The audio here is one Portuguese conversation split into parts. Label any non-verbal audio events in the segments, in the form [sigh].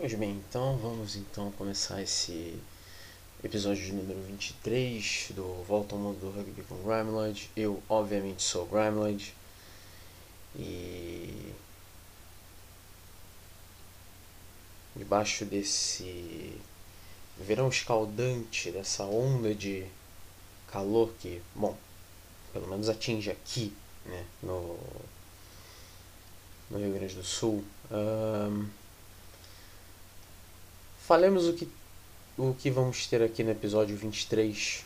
Pois bem, então vamos então começar esse episódio de número 23 do Volta ao Mundo do Rugby com Grimeloid. Eu, obviamente, sou Grimeloid. E debaixo desse verão escaldante, dessa onda de calor que, bom, pelo menos atinge aqui, né, no, no Rio Grande do Sul. Um, Falemos o que, o que vamos ter aqui no episódio 23.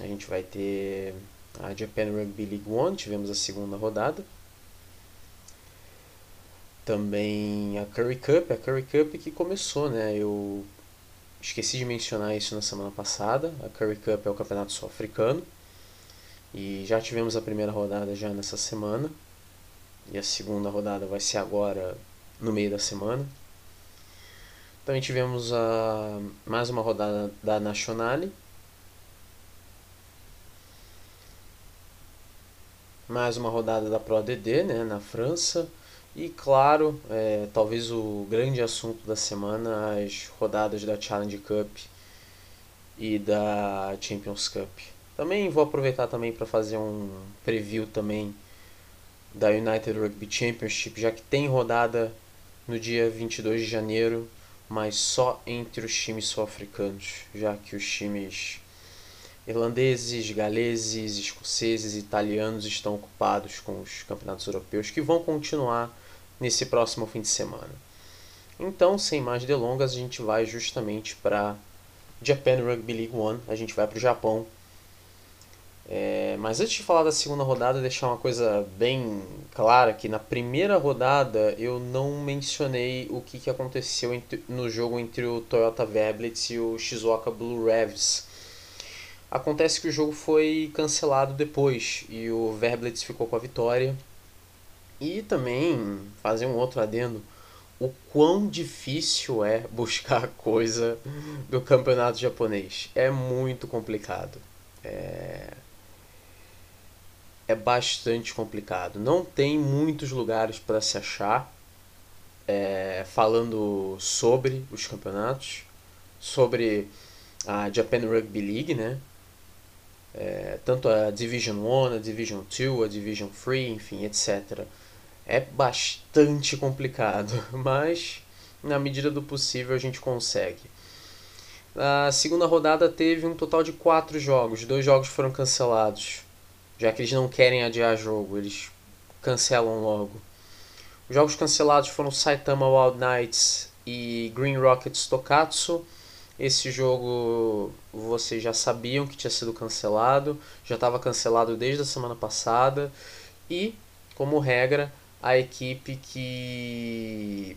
A gente vai ter a Japan Rugby League One, tivemos a segunda rodada. Também a Curry Cup, a Curry Cup que começou, né? Eu esqueci de mencionar isso na semana passada. A Curry Cup é o campeonato sul-africano. E já tivemos a primeira rodada já nessa semana. E a segunda rodada vai ser agora no meio da semana. Também tivemos a, mais uma rodada da Nationale. Mais uma rodada da Pro ADD, né, na França. E claro, é, talvez o grande assunto da semana, as rodadas da Challenge Cup e da Champions Cup. Também vou aproveitar também para fazer um preview também da United Rugby Championship, já que tem rodada no dia 22 de janeiro mas só entre os times sul-africanos, já que os times irlandeses, galeses, escoceses italianos estão ocupados com os campeonatos europeus que vão continuar nesse próximo fim de semana. Então, sem mais delongas, a gente vai justamente para Japan Rugby League One, a gente vai para o Japão é, mas antes de falar da segunda rodada, deixar uma coisa bem clara que na primeira rodada eu não mencionei o que, que aconteceu entre, no jogo entre o Toyota Verblitz e o Shizuoka Blue Revs. Acontece que o jogo foi cancelado depois e o Verblitz ficou com a vitória. E também fazer um outro adendo, o quão difícil é [laughs] buscar coisa do campeonato japonês. É muito complicado. É é bastante complicado. Não tem muitos lugares para se achar é, falando sobre os campeonatos, sobre a Japan Rugby League, né? É, tanto a Division 1, a Division 2, a Division 3, enfim, etc. É bastante complicado, [laughs] mas na medida do possível a gente consegue. A segunda rodada teve um total de quatro jogos, dois jogos foram cancelados já que eles não querem adiar jogo, eles cancelam logo. Os jogos cancelados foram Saitama Wild Knights e Green Rockets Tokatsu. Esse jogo vocês já sabiam que tinha sido cancelado, já estava cancelado desde a semana passada. E, como regra, a equipe que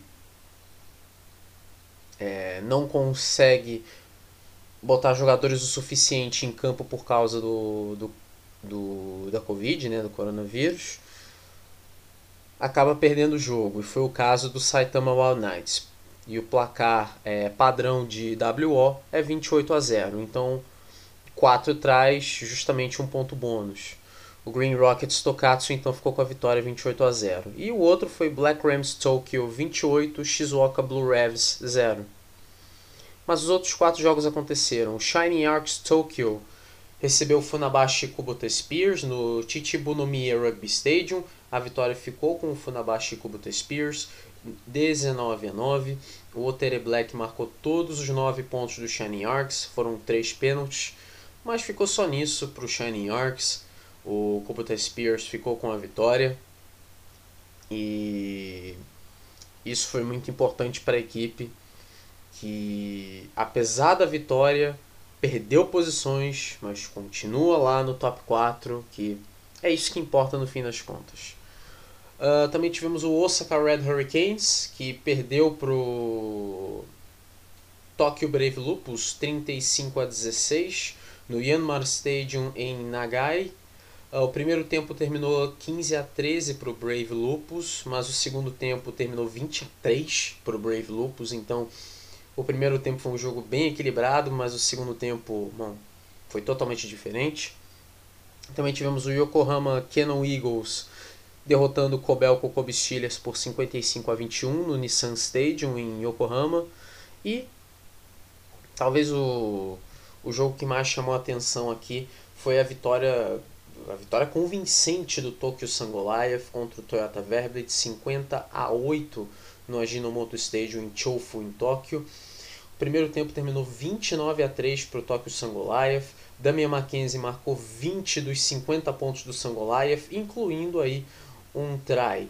é, não consegue botar jogadores o suficiente em campo por causa do, do do, da Covid, né, do coronavírus, acaba perdendo o jogo. E foi o caso do Saitama Wild Knights. E o placar é, padrão de WO é 28 a 0. Então, 4 traz justamente um ponto bônus. O Green Rockets Tokatsu então ficou com a vitória 28 a 0. E o outro foi Black Rams Tokyo 28, Shizuoka Blue Revs 0. Mas os outros quatro jogos aconteceram. O Shining Arcs Tokyo recebeu o Funabashi Kubota Spears no Chichibunomiya Rugby Stadium. A vitória ficou com o Funabashi Kubota Spears 19 a 9. O Otere Black marcou todos os 9 pontos do Shining Arcs, foram 3 pênaltis, mas ficou só nisso para o Shining Arcs. O Kubota Spears ficou com a vitória e isso foi muito importante para a equipe que apesar da vitória perdeu posições, mas continua lá no top 4, que é isso que importa no fim das contas. Uh, também tivemos o Osaka Red Hurricanes, que perdeu pro Tokyo Brave Lupus 35 a 16 no Yanmar Stadium em Nagai. Uh, o primeiro tempo terminou 15 a 13 para o Brave Lupus, mas o segundo tempo terminou 20 a 3 para o Brave Lupus, então o primeiro tempo foi um jogo bem equilibrado, mas o segundo tempo bom, foi totalmente diferente. Também tivemos o Yokohama Cannon Eagles derrotando o Kobelco Kobe Steelers por 55 a 21 no Nissan Stadium em Yokohama. E talvez o, o jogo que mais chamou a atenção aqui foi a vitória a vitória convincente do Tokyo Sangolaev contra o Toyota Verblade 50 a 8 no Ajinomoto Stadium em Chofu, em Tóquio. Primeiro tempo terminou 29 a 3 para o Tokyo Sangolaev. Damian Mackenzie marcou 20 dos 50 pontos do Sangolaev, incluindo aí um try.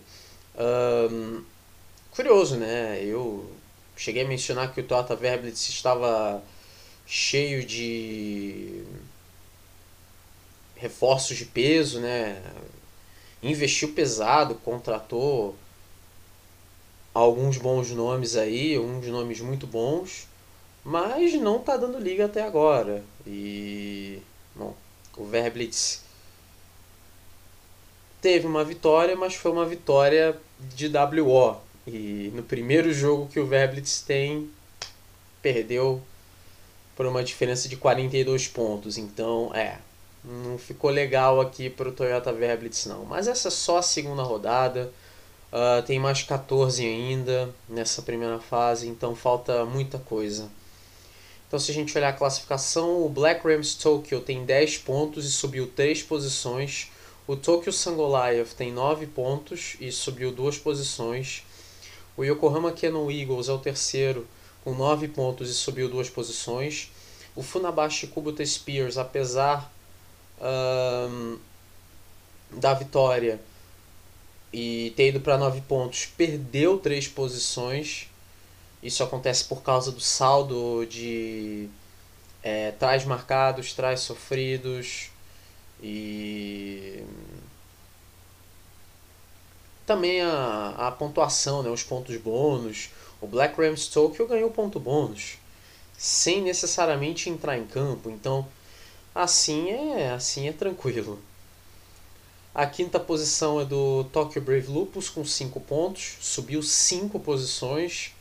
Um, curioso, né? Eu cheguei a mencionar que o Toyota Verblitz estava cheio de reforços de peso, né? Investiu pesado, contratou alguns bons nomes aí, uns nomes muito bons, mas não tá dando liga até agora. E bom, o Verblitz teve uma vitória, mas foi uma vitória de WO. E no primeiro jogo que o Verblitz tem, perdeu por uma diferença de 42 pontos. Então, é, não ficou legal aqui para o Toyota Verblitz não. Mas essa é só a segunda rodada. Uh, tem mais 14 ainda nessa primeira fase, então falta muita coisa. Então, se a gente olhar a classificação, o Black Rams Tokyo tem 10 pontos e subiu 3 posições. O Tokyo Sangolaev tem 9 pontos e subiu 2 posições. O Yokohama Cannon Eagles é o terceiro com 9 pontos e subiu 2 posições. O Funabashi Kubota Spears, apesar um, da vitória e ter ido para 9 pontos, perdeu 3 posições. Isso acontece por causa do saldo de é, trás marcados, trás sofridos e também a, a pontuação, né, os pontos bônus. O Black Rams Tokyo ganhou ponto bônus sem necessariamente entrar em campo. Então, assim é, assim é tranquilo. A quinta posição é do Tokyo Brave Lupus com 5 pontos, subiu 5 posições.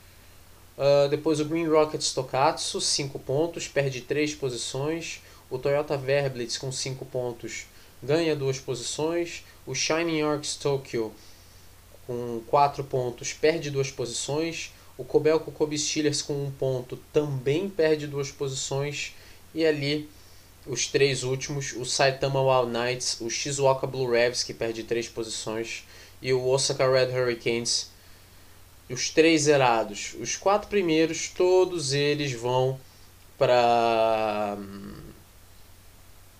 Uh, depois o Green Rockets Tokatsu, 5 pontos, perde 3 posições. O Toyota Verblitz com 5 pontos, ganha 2 posições. O Shining Yorks Tokyo com 4 pontos, perde 2 posições. O Kobelco Kobe Steelers com 1 um ponto também perde 2 posições. E ali os três últimos, o Saitama Wild Knights, o Shizuoka Blue Revs, que perde três posições, e o Osaka Red Hurricanes, os três zerados. Os quatro primeiros, todos eles vão para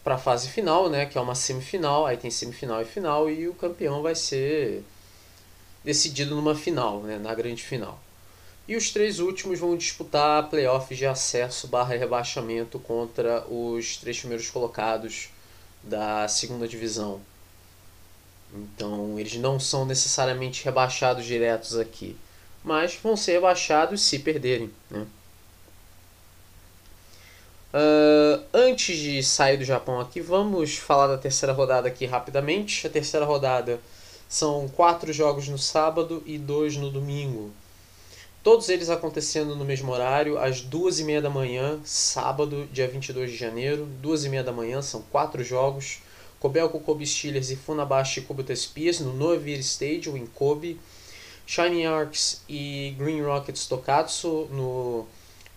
para a fase final, né, que é uma semifinal, aí tem semifinal e final e o campeão vai ser decidido numa final, né, na grande final. E os três últimos vão disputar playoffs de acesso barra rebaixamento contra os três primeiros colocados da segunda divisão. Então eles não são necessariamente rebaixados diretos aqui, mas vão ser rebaixados se perderem. Né? Uh, antes de sair do Japão aqui, vamos falar da terceira rodada aqui rapidamente. A terceira rodada são quatro jogos no sábado e dois no domingo. Todos eles acontecendo no mesmo horário, às duas e meia da manhã, sábado, dia 22 de janeiro, duas e meia da manhã, são quatro jogos. Kobelco Kobe Steelers e Funabashi Kubota Spears no Novir Stadium, em Kobe. Shining Arcs e Green Rockets Tokatsu no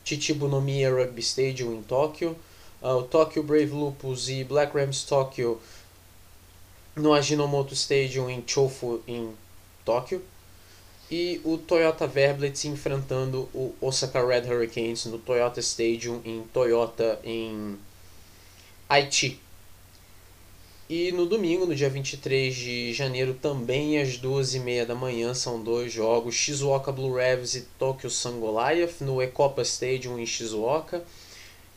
Chichibunomiya Rugby Stadium, em Tóquio. Uh, o Tokyo Brave Lupus e Black Rams Tóquio no Ajinomoto Stadium, em Chofu, em Tóquio e o Toyota Verblitz enfrentando o Osaka Red Hurricanes no Toyota Stadium em Toyota em Haiti. E no domingo, no dia 23 de janeiro, também às 12h30 da manhã, são dois jogos: Shizuoka Blue Revs e Tokyo Sun Goliath no Ekopa Stadium em Shizuoka.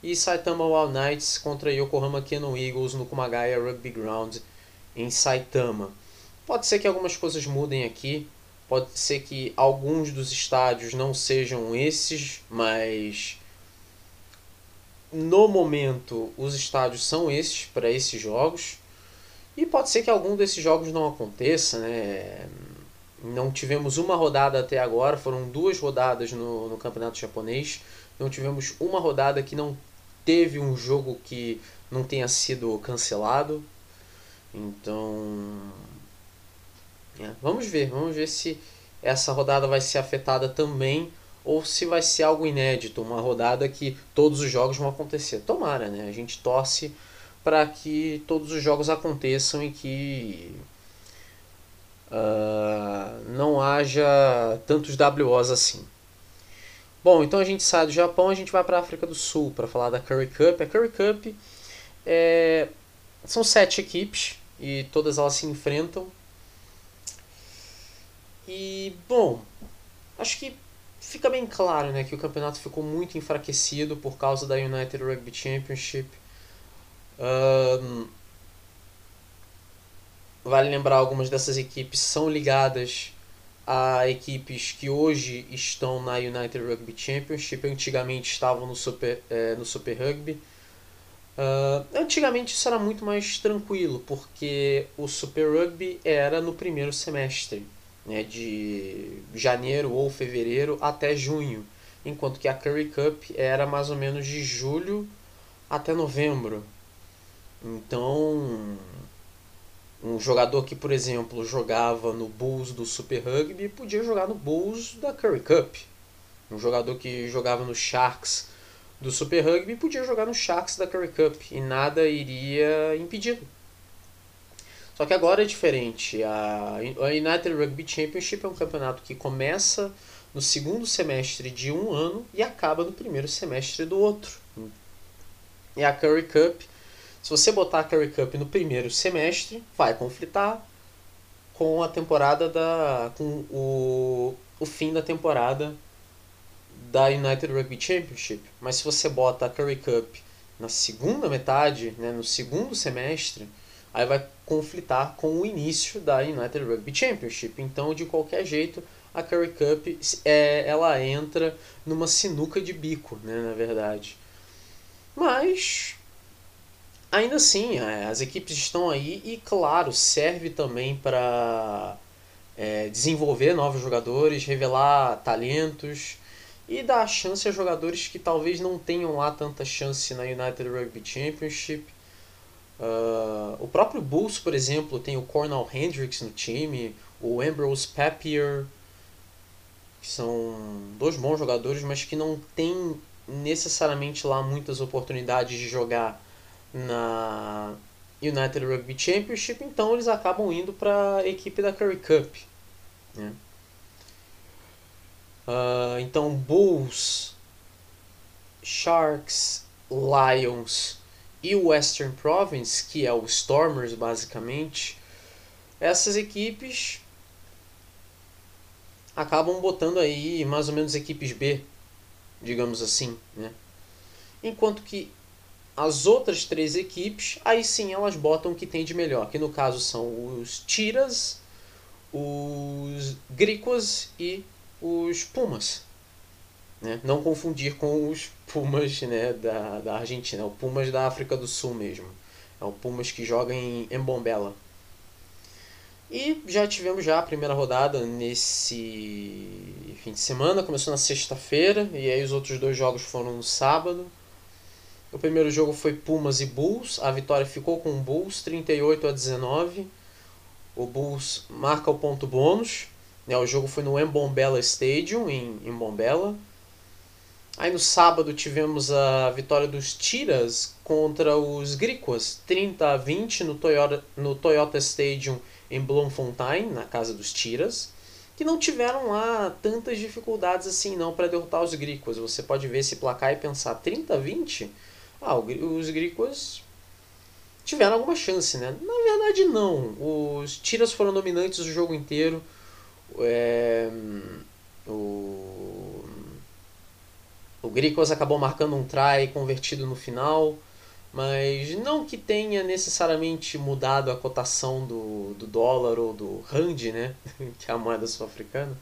E Saitama Wild Knights contra Yokohama Cannon Eagles no Kumagaya Rugby Ground em Saitama. Pode ser que algumas coisas mudem aqui, Pode ser que alguns dos estádios não sejam esses, mas no momento os estádios são esses para esses jogos. E pode ser que algum desses jogos não aconteça, né? Não tivemos uma rodada até agora, foram duas rodadas no, no campeonato japonês. Não tivemos uma rodada que não teve um jogo que não tenha sido cancelado. Então, é, vamos ver, vamos ver se essa rodada vai ser afetada também ou se vai ser algo inédito, uma rodada que todos os jogos vão acontecer. Tomara, né? A gente torce para que todos os jogos aconteçam e que uh, não haja tantos WOs assim. Bom, então a gente sai do Japão, a gente vai para a África do Sul para falar da Curry Cup. A Curry Cup é, são sete equipes e todas elas se enfrentam. E bom, acho que fica bem claro né, que o campeonato ficou muito enfraquecido por causa da United Rugby Championship. Um, vale lembrar algumas dessas equipes são ligadas a equipes que hoje estão na United Rugby Championship, antigamente estavam no Super, é, no Super Rugby. Uh, antigamente isso era muito mais tranquilo, porque o Super Rugby era no primeiro semestre, né, de janeiro ou fevereiro até junho, enquanto que a Curry Cup era mais ou menos de julho até novembro. Então, um jogador que, por exemplo, jogava no Bulls do Super Rugby podia jogar no Bulls da Curry Cup. Um jogador que jogava no Sharks do Super Rugby podia jogar no Sharks da Curry Cup e nada iria impedi-lo. Só que agora é diferente. A United Rugby Championship é um campeonato que começa no segundo semestre de um ano e acaba no primeiro semestre do outro. E a Curry Cup se você botar a Curry Cup no primeiro semestre, vai conflitar com a temporada da. com o, o fim da temporada da United Rugby Championship. Mas se você bota a Curry Cup na segunda metade, né, no segundo semestre, aí vai conflitar com o início da United Rugby Championship. Então, de qualquer jeito, a Curry Cup é, ela entra numa sinuca de bico, né, na verdade. Mas ainda assim, é, as equipes estão aí e, claro, serve também para é, desenvolver novos jogadores, revelar talentos e dar chance a jogadores que talvez não tenham lá tanta chance na United Rugby Championship. Uh, o próprio Bulls, por exemplo, tem o Cornell Hendricks no time, o Ambrose Papier, que são dois bons jogadores, mas que não têm necessariamente lá muitas oportunidades de jogar na United Rugby Championship, então eles acabam indo para a equipe da Curry Cup. Né? Uh, então, Bulls, Sharks, Lions e Western Province, que é o Stormers basicamente, essas equipes acabam botando aí mais ou menos equipes B, digamos assim, né? Enquanto que as outras três equipes, aí sim elas botam o que tem de melhor, que no caso são os Tiras, os Gricos e os Pumas. Né? Não confundir com os Pumas né, da, da Argentina, é o Pumas da África do Sul mesmo. É o Pumas que joga em Embombela. E já tivemos já a primeira rodada nesse fim de semana, começou na sexta-feira, e aí os outros dois jogos foram no sábado. O primeiro jogo foi Pumas e Bulls. A vitória ficou com o Bulls, 38 a 19. O Bulls marca o ponto bônus. Né? O jogo foi no Mbombela Stadium, em, em Bombela. Aí no sábado tivemos a vitória dos Tiras contra os Gricos, 30 a 20 no Toyota, no Toyota Stadium em Bloemfontein, na casa dos Tiras, que não tiveram lá tantas dificuldades assim não para derrotar os Gricos. Você pode ver esse placar e pensar 30 a 20? Ah, os Gricos tiveram alguma chance, né? Na verdade, não. Os Tiras foram dominantes o jogo inteiro. É, o, o acabou marcando um try convertido no final, mas não que tenha necessariamente mudado a cotação do, do dólar ou do rand, né? [laughs] que é a moeda sul-africana.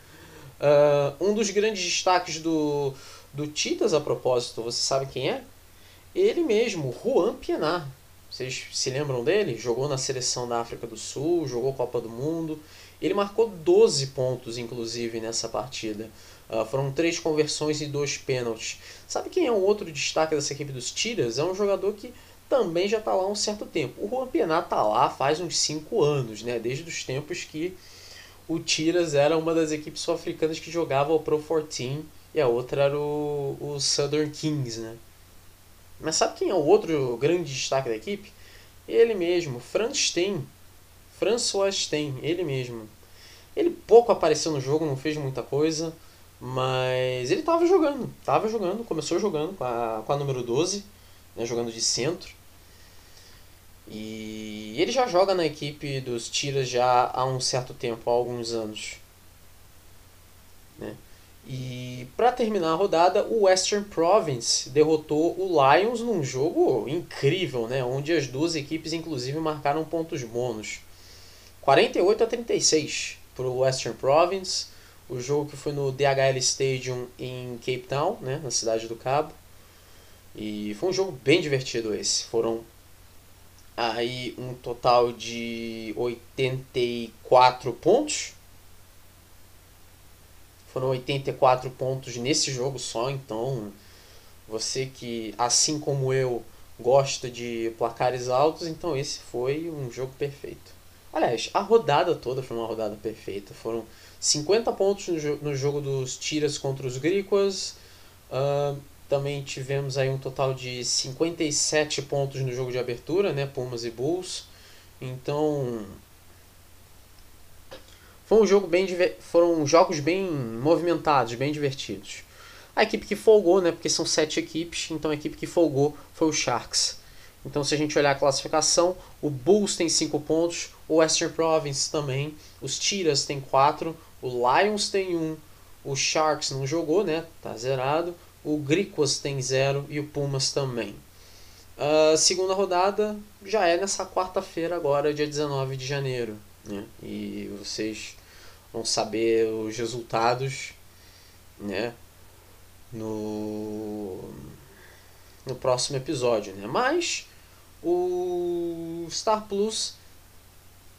Uh, um dos grandes destaques do, do Titas, a propósito, você sabe quem é? Ele mesmo, Juan Pienaar. Vocês se lembram dele? Jogou na seleção da África do Sul, jogou Copa do Mundo. Ele marcou 12 pontos, inclusive, nessa partida. Uh, foram três conversões e dois pênaltis. Sabe quem é um outro destaque dessa equipe dos Tiras? É um jogador que também já está lá há um certo tempo. O Juan Pienaar está lá faz uns 5 anos, né? desde os tempos que o Tiras era uma das equipes sul-africanas que jogava o Pro 14 e a outra era o, o Southern Kings, né? Mas sabe quem é o outro grande destaque da equipe? Ele mesmo, Franz Stein. François Stein, ele mesmo. Ele pouco apareceu no jogo, não fez muita coisa, mas ele estava jogando, estava jogando, começou jogando com a, com a número 12, né, jogando de centro. E ele já joga na equipe dos Tiras já há um certo tempo, há alguns anos. Né? E para terminar a rodada, o Western Province derrotou o Lions num jogo incrível, né? onde as duas equipes inclusive marcaram pontos bônus. 48 a 36 para o Western Province, o jogo que foi no DHL Stadium em Cape Town, né, na cidade do Cabo. E foi um jogo bem divertido esse. Foram aí um total de 84 pontos. Foram 84 pontos nesse jogo só, então você que, assim como eu, gosta de placares altos, então esse foi um jogo perfeito. Aliás, a rodada toda foi uma rodada perfeita. Foram 50 pontos no, no jogo dos Tiras contra os Griquas. Uh, também tivemos aí um total de 57 pontos no jogo de abertura, né? Pumas e Bulls. Então, foi um jogo bem foram jogos bem movimentados, bem divertidos. A equipe que folgou, né? Porque são sete equipes, então a equipe que folgou foi o Sharks. Então, se a gente olhar a classificação, o Bulls tem 5 pontos, o Western Province também, os Tiras tem 4, o Lions tem 1, um, o Sharks não jogou, né? Tá zerado. O Griquas tem 0 e o Pumas também. A segunda rodada já é nessa quarta-feira, agora, dia 19 de janeiro. Né? E vocês vão saber os resultados né? no, no próximo episódio. Né? Mas o Star Plus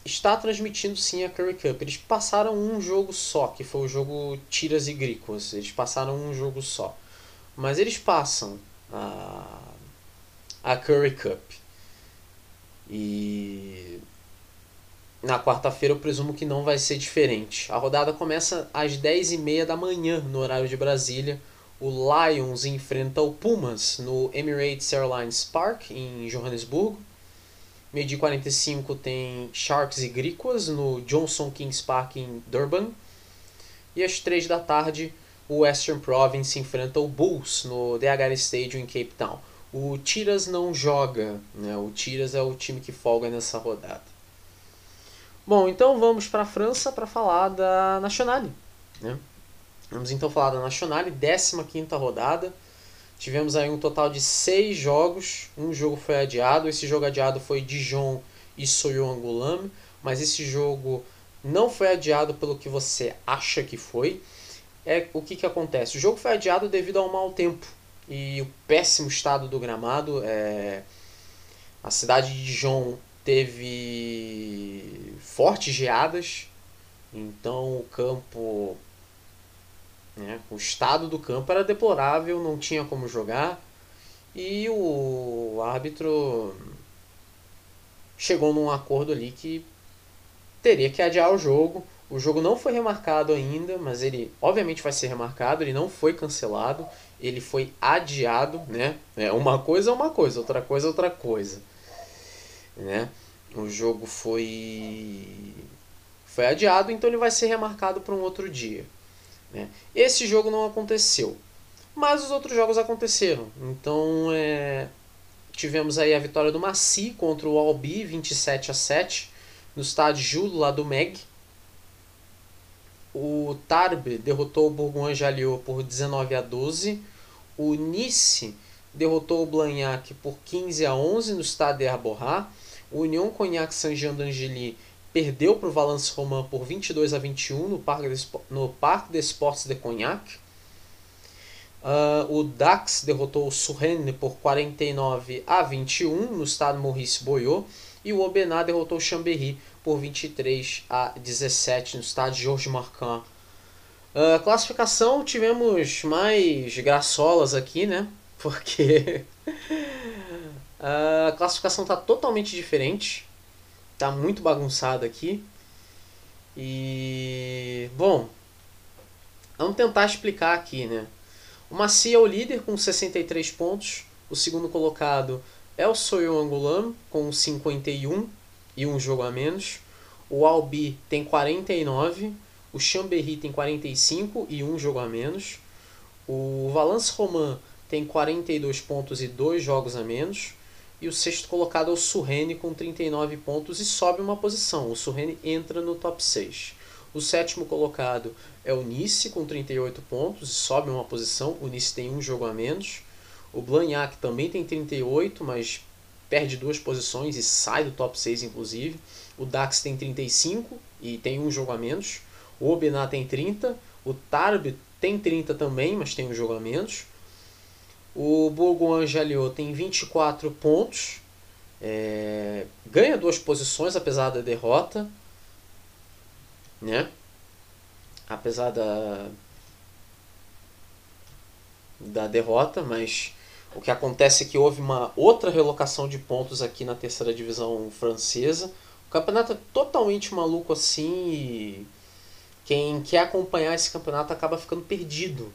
está transmitindo sim a Curry Cup. Eles passaram um jogo só, que foi o jogo Tiras e Gricos. Eles passaram um jogo só. Mas eles passam a, a Curry Cup. E na quarta-feira eu presumo que não vai ser diferente. A rodada começa às 10h30 da manhã no horário de Brasília o Lions enfrenta o Pumas no Emirates Airlines Park, em Johannesburgo. Meio dia 45 tem Sharks e Griquas no Johnson Kings Park em Durban. E às 3 da tarde, o Western Province enfrenta o Bulls no DHL Stadium em Cape Town. O Tiras não joga, né? o Tiras é o time que folga nessa rodada. Bom, então vamos para a França para falar da Nationale. Né? Vamos então falar da Nacional, 15 rodada. Tivemos aí um total de seis jogos. Um jogo foi adiado. Esse jogo adiado foi Dijon e Soyon Angoulême. Mas esse jogo não foi adiado pelo que você acha que foi. É o que, que acontece? O jogo foi adiado devido ao mau tempo e o péssimo estado do gramado. É... A cidade de Dijon teve fortes geadas, então o campo né? O estado do campo era deplorável, não tinha como jogar e o árbitro chegou num acordo ali que teria que adiar o jogo. O jogo não foi remarcado ainda, mas ele obviamente vai ser remarcado, ele não foi cancelado, ele foi adiado, né? É, uma coisa é uma coisa, outra coisa é outra coisa. Né? O jogo foi foi adiado, então ele vai ser remarcado para um outro dia. Né? Esse jogo não aconteceu, mas os outros jogos aconteceram. Então é, tivemos aí a vitória do Maci contra o Albi 27 a 7 no estádio Jules lá do Meg. O Tarbes derrotou o Bourgogne-Jallieu por 19 a 12. O Nice derrotou o Blagnac por 15 a 11 no estádio Arborá. O Union Cognac Saint-Jean d'Angely perdeu para o Valence Romain por 22 a 21 no Parque de, no Parque de Esportes de Cognac. Uh, o Dax derrotou o Surrenne por 49 a 21 no estado Maurice Boyot. E o Aubenas derrotou o Chambéry por 23 a 17 no estado Georges Marquand. Uh, classificação, tivemos mais graçolas aqui, né? [laughs] Porque a classificação está totalmente diferente tá muito bagunçado aqui. E bom, vamos tentar explicar aqui, né? O Maci é o líder com 63 pontos. O segundo colocado é o Soyungulam com 51 e um jogo a menos. O Albi tem 49. O Chambéry tem 45 e um jogo a menos. O Valence Roman tem 42 pontos e dois jogos a menos. E o sexto colocado é o Surrene com 39 pontos e sobe uma posição. O Surrene entra no top 6. O sétimo colocado é o Nice com 38 pontos e sobe uma posição. O Nice tem um jogo a menos. O Blagnac também tem 38, mas perde duas posições e sai do top 6 inclusive. O Dax tem 35 e tem um jogo a menos. O Obenat tem 30. O Tarbes tem 30 também, mas tem um jogo a menos. O Bourgoin Jalliot tem 24 pontos. É, ganha duas posições apesar da derrota. Né? Apesar da, da derrota, mas o que acontece é que houve uma outra relocação de pontos aqui na terceira divisão francesa. O campeonato é totalmente maluco assim e quem quer acompanhar esse campeonato acaba ficando perdido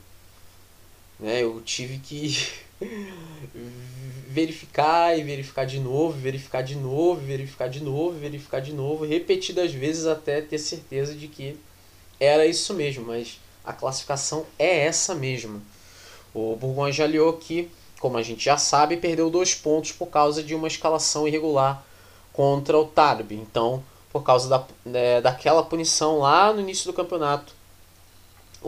né? Eu tive que [laughs] verificar e verificar de novo, verificar de novo, verificar de novo, verificar de novo, repetidas vezes até ter certeza de que era isso mesmo, mas a classificação é essa mesmo. O Bourgogne Jalliot que, como a gente já sabe, perdeu dois pontos por causa de uma escalação irregular contra o Tarbes. Então, por causa da, né, daquela punição lá no início do campeonato,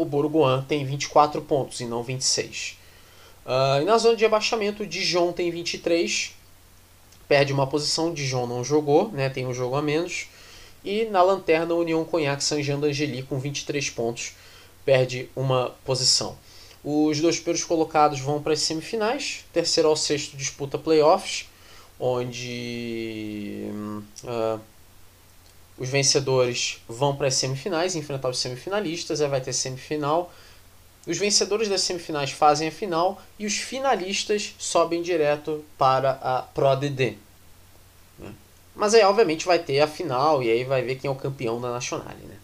o Bourgoin tem 24 pontos e não 26. Uh, ah, e na zona de abaixamento, o Dijon tem 23, perde uma posição, o Dijon não jogou, né, tem um jogo a menos. E na lanterna, o União Cognac Saint-Jean com 23 pontos, perde uma posição. Os dois primeiros colocados vão para as semifinais, terceiro ao sexto disputa playoffs, onde uh, os vencedores vão para as semifinais, enfrentar os semifinalistas, aí vai ter semifinal. Os vencedores das semifinais fazem a final e os finalistas sobem direto para a Pro ADD. Né? Mas aí, obviamente, vai ter a final e aí vai ver quem é o campeão da Nacional. Né?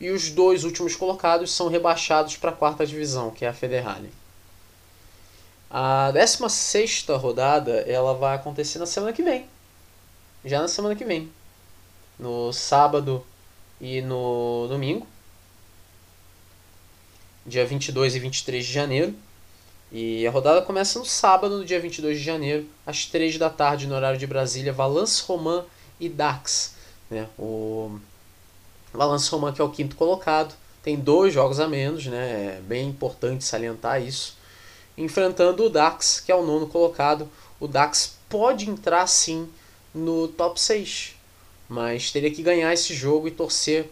E os dois últimos colocados são rebaixados para a quarta divisão, que é a Federale. A 16 rodada ela vai acontecer na semana que vem. Já na semana que vem no sábado e no domingo, dia 22 e 23 de janeiro. E a rodada começa no sábado, no dia 22 de janeiro, às 3 da tarde, no horário de Brasília, Valence Roman e Dax. Né? O Valence Roman, que é o quinto colocado, tem dois jogos a menos, né? é bem importante salientar isso. Enfrentando o Dax, que é o nono colocado. O Dax pode entrar sim no top 6 mas teria que ganhar esse jogo e torcer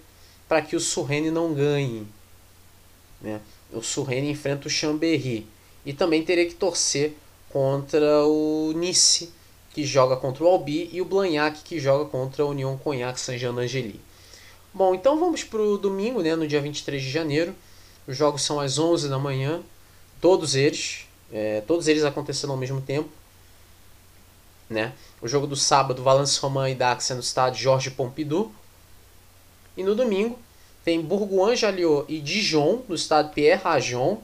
para que o Surrene não ganhe. Né? O Surrene enfrenta o Chambéry. E também teria que torcer contra o Nice, que joga contra o Albi, e o Blagnac, que joga contra a União Cognac Saint-Jean-d'Angely. Bom, então vamos para o domingo, né, no dia 23 de janeiro. Os jogos são às 11 da manhã, todos eles, é, todos eles acontecendo ao mesmo tempo. Né? O jogo do sábado, Valence Romain e Dax no estádio Jorge Pompidou. E no domingo, tem Bourgoin Jalliot e Dijon no estádio Pierre Rajon.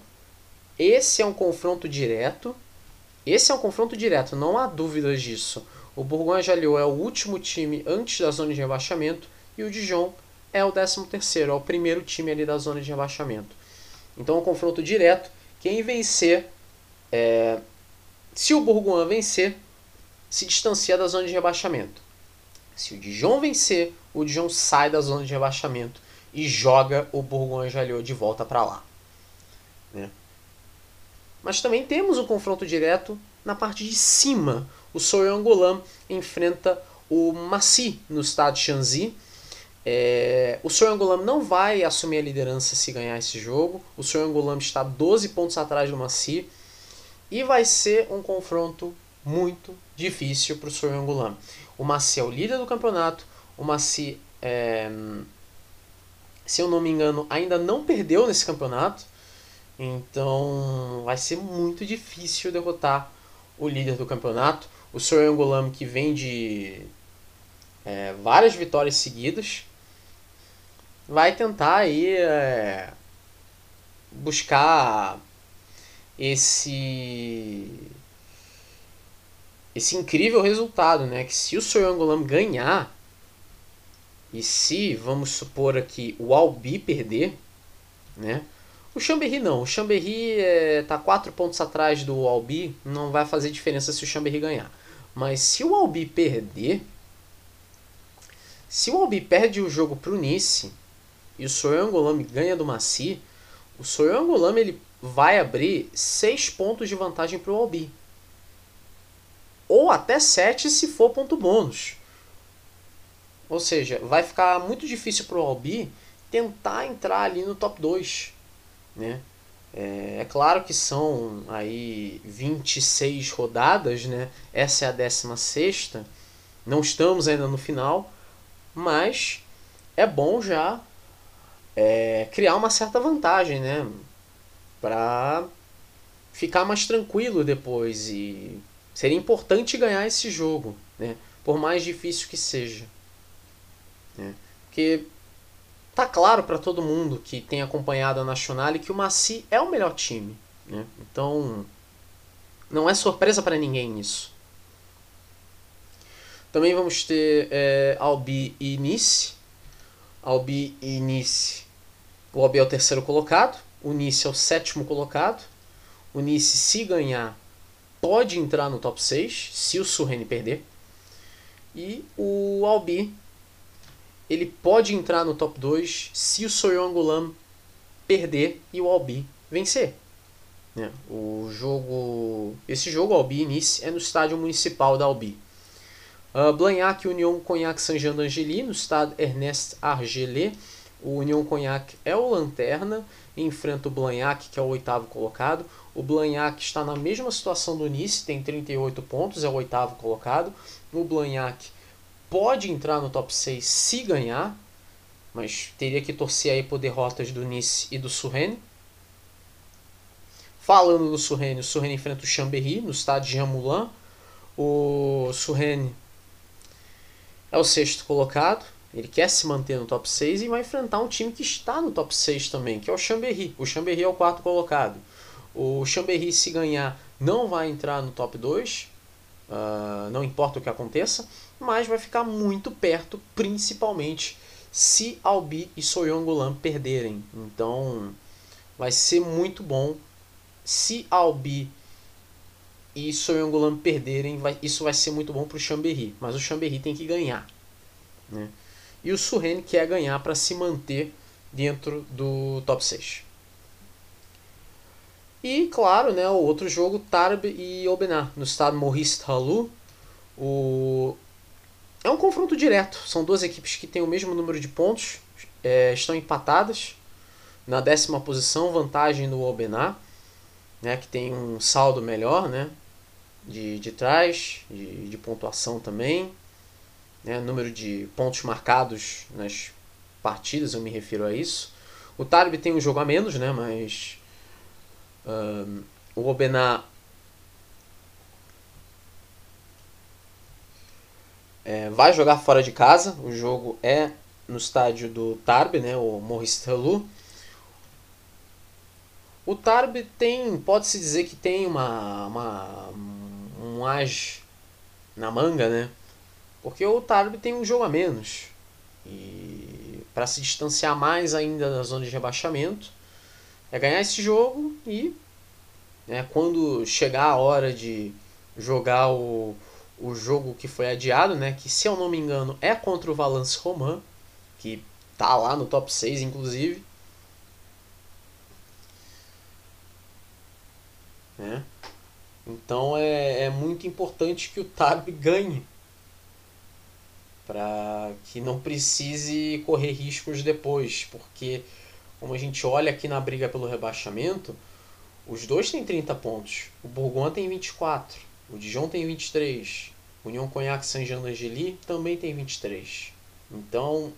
Esse é um confronto direto. Esse é um confronto direto, não há dúvidas disso. O Bourgoin Jalliot é o último time antes da zona de rebaixamento e o Dijon é o 13 terceiro, é o primeiro time ali da zona de rebaixamento. Então um confronto direto. Quem vencer, é... se o Bourgoin vencer, se distancia da zona de rebaixamento. Se o Dijon vencer, o Dijon sai da zona de rebaixamento e joga o Bourgogne-Jalliot de volta para lá. Né? Mas também temos um confronto direto na parte de cima. O Soyangolam enfrenta o Massy no estado de Shanxi. É, o Soyangolam não vai assumir a liderança se ganhar esse jogo. O Soyangolam está 12 pontos atrás do Massy. E vai ser um confronto muito difícil para o Soyangulam. O Maci é o líder do campeonato. O Maci, é, se eu não me engano, ainda não perdeu nesse campeonato. Então vai ser muito difícil derrotar o líder do campeonato. O Soyangulam que vem de é, várias vitórias seguidas. Vai tentar aí é, buscar esse esse incrível resultado, né? Que se o Soyangolam ganhar e se, vamos supor aqui, o Albi perder, né? O Chambéry não. O Chambéry é, tá 4 pontos atrás do Albi, não vai fazer diferença se o Chambéry ganhar. Mas se o Albi perder, se o Albi perde o jogo pro Nice e o Soyangolam ganha do Maci, o Soyangolam ele vai abrir 6 pontos de vantagem pro Albi. Ou até 7 se for ponto bônus. Ou seja, vai ficar muito difícil para o Albi tentar entrar ali no top 2. Né? É, é, claro que são aí 26 rodadas, né? essa é a 16. Não estamos ainda no final, mas é bom já é, criar uma certa vantagem né? para ficar mais tranquilo depois. E seria importante ganhar esse jogo, né? por mais difícil que seja. Né? Porque tá claro para todo mundo que tem acompanhado a Nacional que o Maci é o melhor time. Né? Então não é surpresa para ninguém isso. Também vamos ter é, Albi e Nice. Albi e Nice. O Albi é o terceiro colocado. O Nice é o sétimo colocado. O Nice, se ganhar, pode entrar no top 6, se o Surrene perder. E o Albi ele pode entrar no top 2 se o Soyongulam perder e o Albi vencer. Né? O jogo, esse jogo Albi Nice é no estádio municipal da Albi. Uh, Blagnac Union Cognac Saint-Jean d'Angely no estádio Ernest Argelé. O Union Cognac é o lanterna enfrenta o Blagnac, que é o oitavo colocado. O Blagnac está na mesma situação do Nice, tem 38 pontos, é o oitavo colocado. O Blagnac pode entrar no top 6 se ganhar, mas teria que torcer aí por derrotas do Nice e do Surrene. Falando do Surrene, o Surrene enfrenta o Chambéry no estádio Jean Moulin. O Surrene é o sexto colocado, ele quer se manter no top 6 e vai enfrentar um time que está no top 6 também, que é o Chambéry. O Chambéry é o quarto colocado. O Chambéry, se ganhar, não vai entrar no top 2, uh, ah, não importa o que aconteça mas vai ficar muito perto, principalmente se Albi e Soyongulan perderem. Então vai ser muito bom se Albi e Soyongulan perderem, vai, isso vai ser muito bom para o Chambéry, mas o Chambéry tem que ganhar. Né? E o Surrene quer ganhar para se manter dentro do top 6. E claro, né, o outro jogo, Tarbes e Aubenas, no estado Maurice Talou. O é um confronto direto. São duas equipes que têm o mesmo número de pontos, é, estão empatadas na décima posição, vantagem no Obená, né, que tem um saldo melhor né, de, de trás, de, de pontuação também. Né, número de pontos marcados nas partidas, eu me refiro a isso. O Tarbi tem um jogo a menos, né, mas um, o Obená é, vai jogar fora de casa. O jogo é no estádio do Tarbes, né, o Maurice Talou. O Tarbes tem, pode-se dizer que tem uma, uma um age na manga, né? Porque o Tarbes tem um jogo a menos. E para se distanciar mais ainda da zona de rebaixamento, é ganhar esse jogo e né, quando chegar a hora de jogar o, o jogo que foi adiado, né? Que se eu não me engano é contra o Valence Roman, que tá lá no top 6, inclusive. Né? Então é, é muito importante que o Tab ganhe. Para que não precise correr riscos depois. Porque, como a gente olha aqui na briga pelo rebaixamento, os dois têm 30 pontos. O Bourgogne tem 24. O Dijon tem 23. União Cognac Saint-Jean d'Angely também tem 23. Então,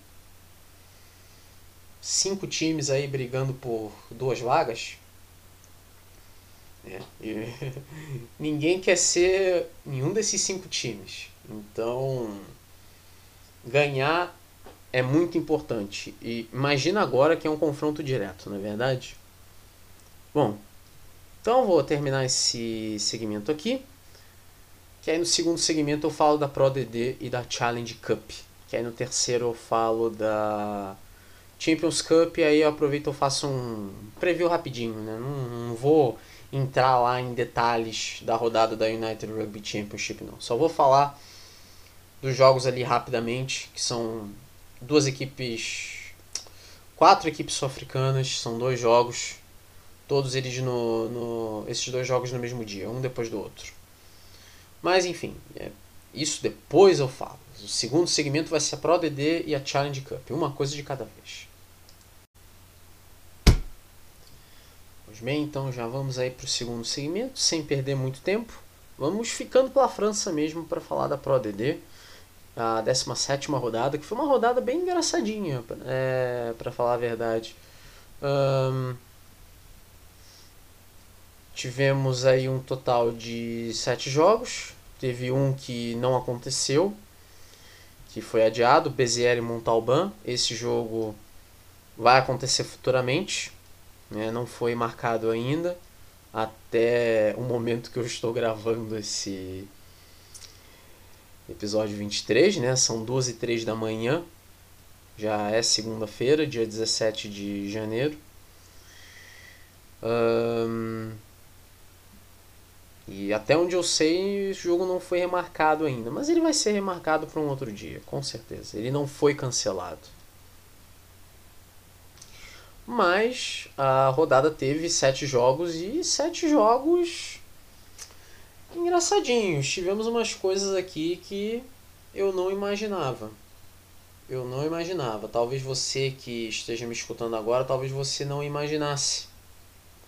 cinco times aí brigando por duas vagas. É, [laughs] ninguém quer ser nenhum desses cinco times. Então, ganhar é muito importante. E imagina agora que é um confronto direto, não é verdade? Bom, Então vou terminar esse segmento aqui. Que aí no segundo segmento eu falo da Pro DD e da Challenge Cup. Que aí no terceiro eu falo da Champions Cup. E aí eu aproveito e faço um preview rapidinho. Né? Não, não vou entrar lá em detalhes da rodada da United Rugby Championship não. Só vou falar dos jogos ali rapidamente, que são duas equipes quatro equipes sul-africanas, são dois jogos, todos eles no, no, esses dois jogos no mesmo dia, um depois do outro. Mas enfim, é, isso depois eu falo. O segundo segmento vai ser a Pro DD e a Challenge Cup, uma coisa de cada vez. Pois bem, então já vamos aí para o segundo segmento, sem perder muito tempo. Vamos ficando pela França mesmo para falar da Pro DD a 17 rodada, que foi uma rodada bem engraçadinha, é, para falar a verdade. Um, tivemos aí um total de sete jogos, teve um que não aconteceu, que foi adiado, e Montalban. Esse jogo vai acontecer futuramente, né, não foi marcado ainda, até o momento que eu estou gravando esse episódio 23, né? São 2 e 3 da manhã. Já é segunda-feira, dia 17 de janeiro. Um, e até onde eu sei, o jogo não foi remarcado ainda. Mas ele vai ser remarcado para um outro dia, com certeza. Ele não foi cancelado. Mas a rodada teve sete jogos e sete jogos engraçadinhos. Tivemos umas coisas aqui que eu não imaginava. Eu não imaginava. Talvez você que esteja me escutando agora, talvez você não imaginasse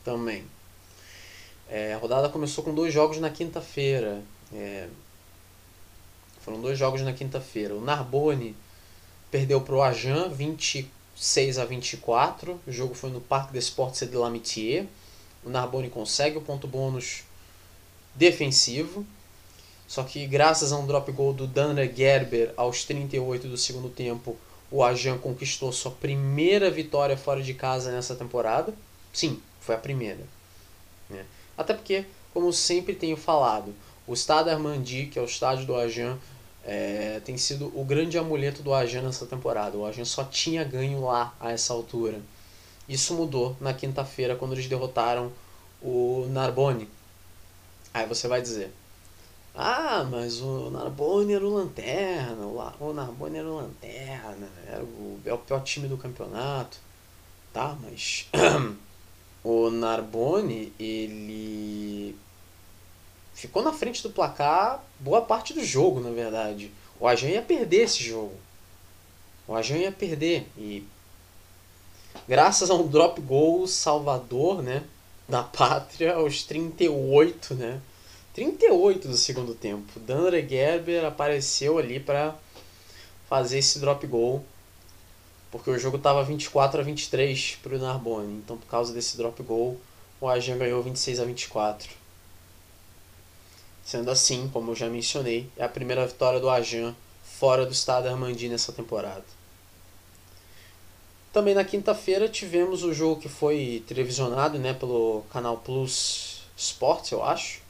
também. É, a rodada começou com dois jogos na quinta-feira. É, foram dois jogos na quinta-feira. O Narbonne perdeu para o Ajan 26 a 24. O jogo foi no Parque des Sports de l'Amitié. O Narbonne consegue o ponto bônus defensivo. Só que graças a um drop goal do Danner Gerber aos 38 do segundo tempo, o Ajan conquistou sua primeira vitória fora de casa nessa temporada. Sim, foi a primeira. Né? Até porque, como sempre tenho falado, o Stade Armandi, que é o estádio do Ajan, é, tem sido o grande amuleto do Ajan nessa temporada. O Ajan só tinha ganho lá a essa altura. Isso mudou na quinta-feira quando eles derrotaram o Narbonne Aí você vai dizer, ah, mas o Narbonne era o Lanterna, o Narbonne era o Lanterna, era o, é o pior time do campeonato. Tá, mas [clears throat] o Narbonne, ele ficou na frente do placar boa parte do jogo, na verdade. O Ajan ia perder esse jogo. O Ajan ia perder. E graças a um drop goal salvador, né? Da pátria aos 38, né? 38 do segundo tempo. Dandre Gerber apareceu ali para fazer esse drop goal. Porque o jogo estava 24 a 23 para o Narbonne. Então, por causa desse drop goal, o Ajan ganhou 26 a 24. Sendo assim, como eu já mencionei, é a primeira vitória do Ajan fora do estado Armandi nessa temporada. Também na quinta-feira tivemos o jogo que foi televisionado né, pelo Canal Plus Sports, eu acho.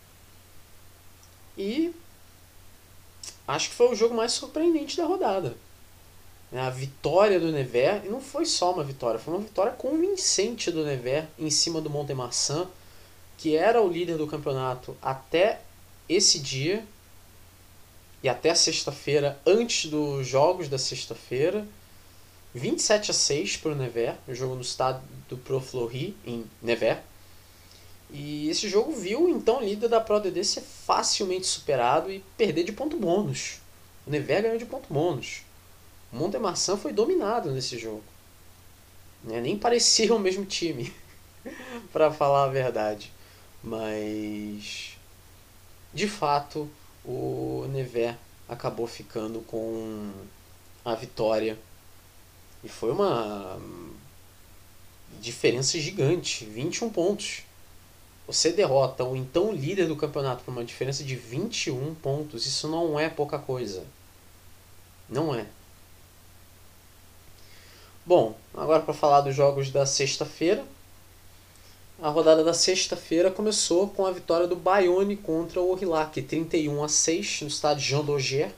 E acho que foi o jogo mais surpreendente da rodada. Né, a vitória do Nevers, e não foi só uma vitória, foi uma vitória convincente do Nevers em cima do Montemarçan, que era o líder do campeonato até esse dia e até sexta-feira, antes dos jogos da sexta-feira. 27 a 6 para o Nevers, o jogo no estado do Pro Fleury, em Nevers. E esse jogo viu então o líder da Pro DD ser facilmente superado e perder de ponto bônus. O Nevers ganhou de ponto bônus. O Montemarçan foi dominado nesse jogo. Né? Nem parecia o mesmo time, [laughs] para falar a verdade. Mas, de fato, o Nevers acabou ficando com a vitória e foi uma diferença gigante 21 pontos. Você derrota o então líder do campeonato por uma diferença de 21 pontos. Isso não é pouca coisa. Não é. Bom, agora para falar dos jogos da sexta-feira. a rodada da sexta-feira começou com a vitória do Bayonne contra o Orillac, 31 a 6 no estádio Jean Daugert.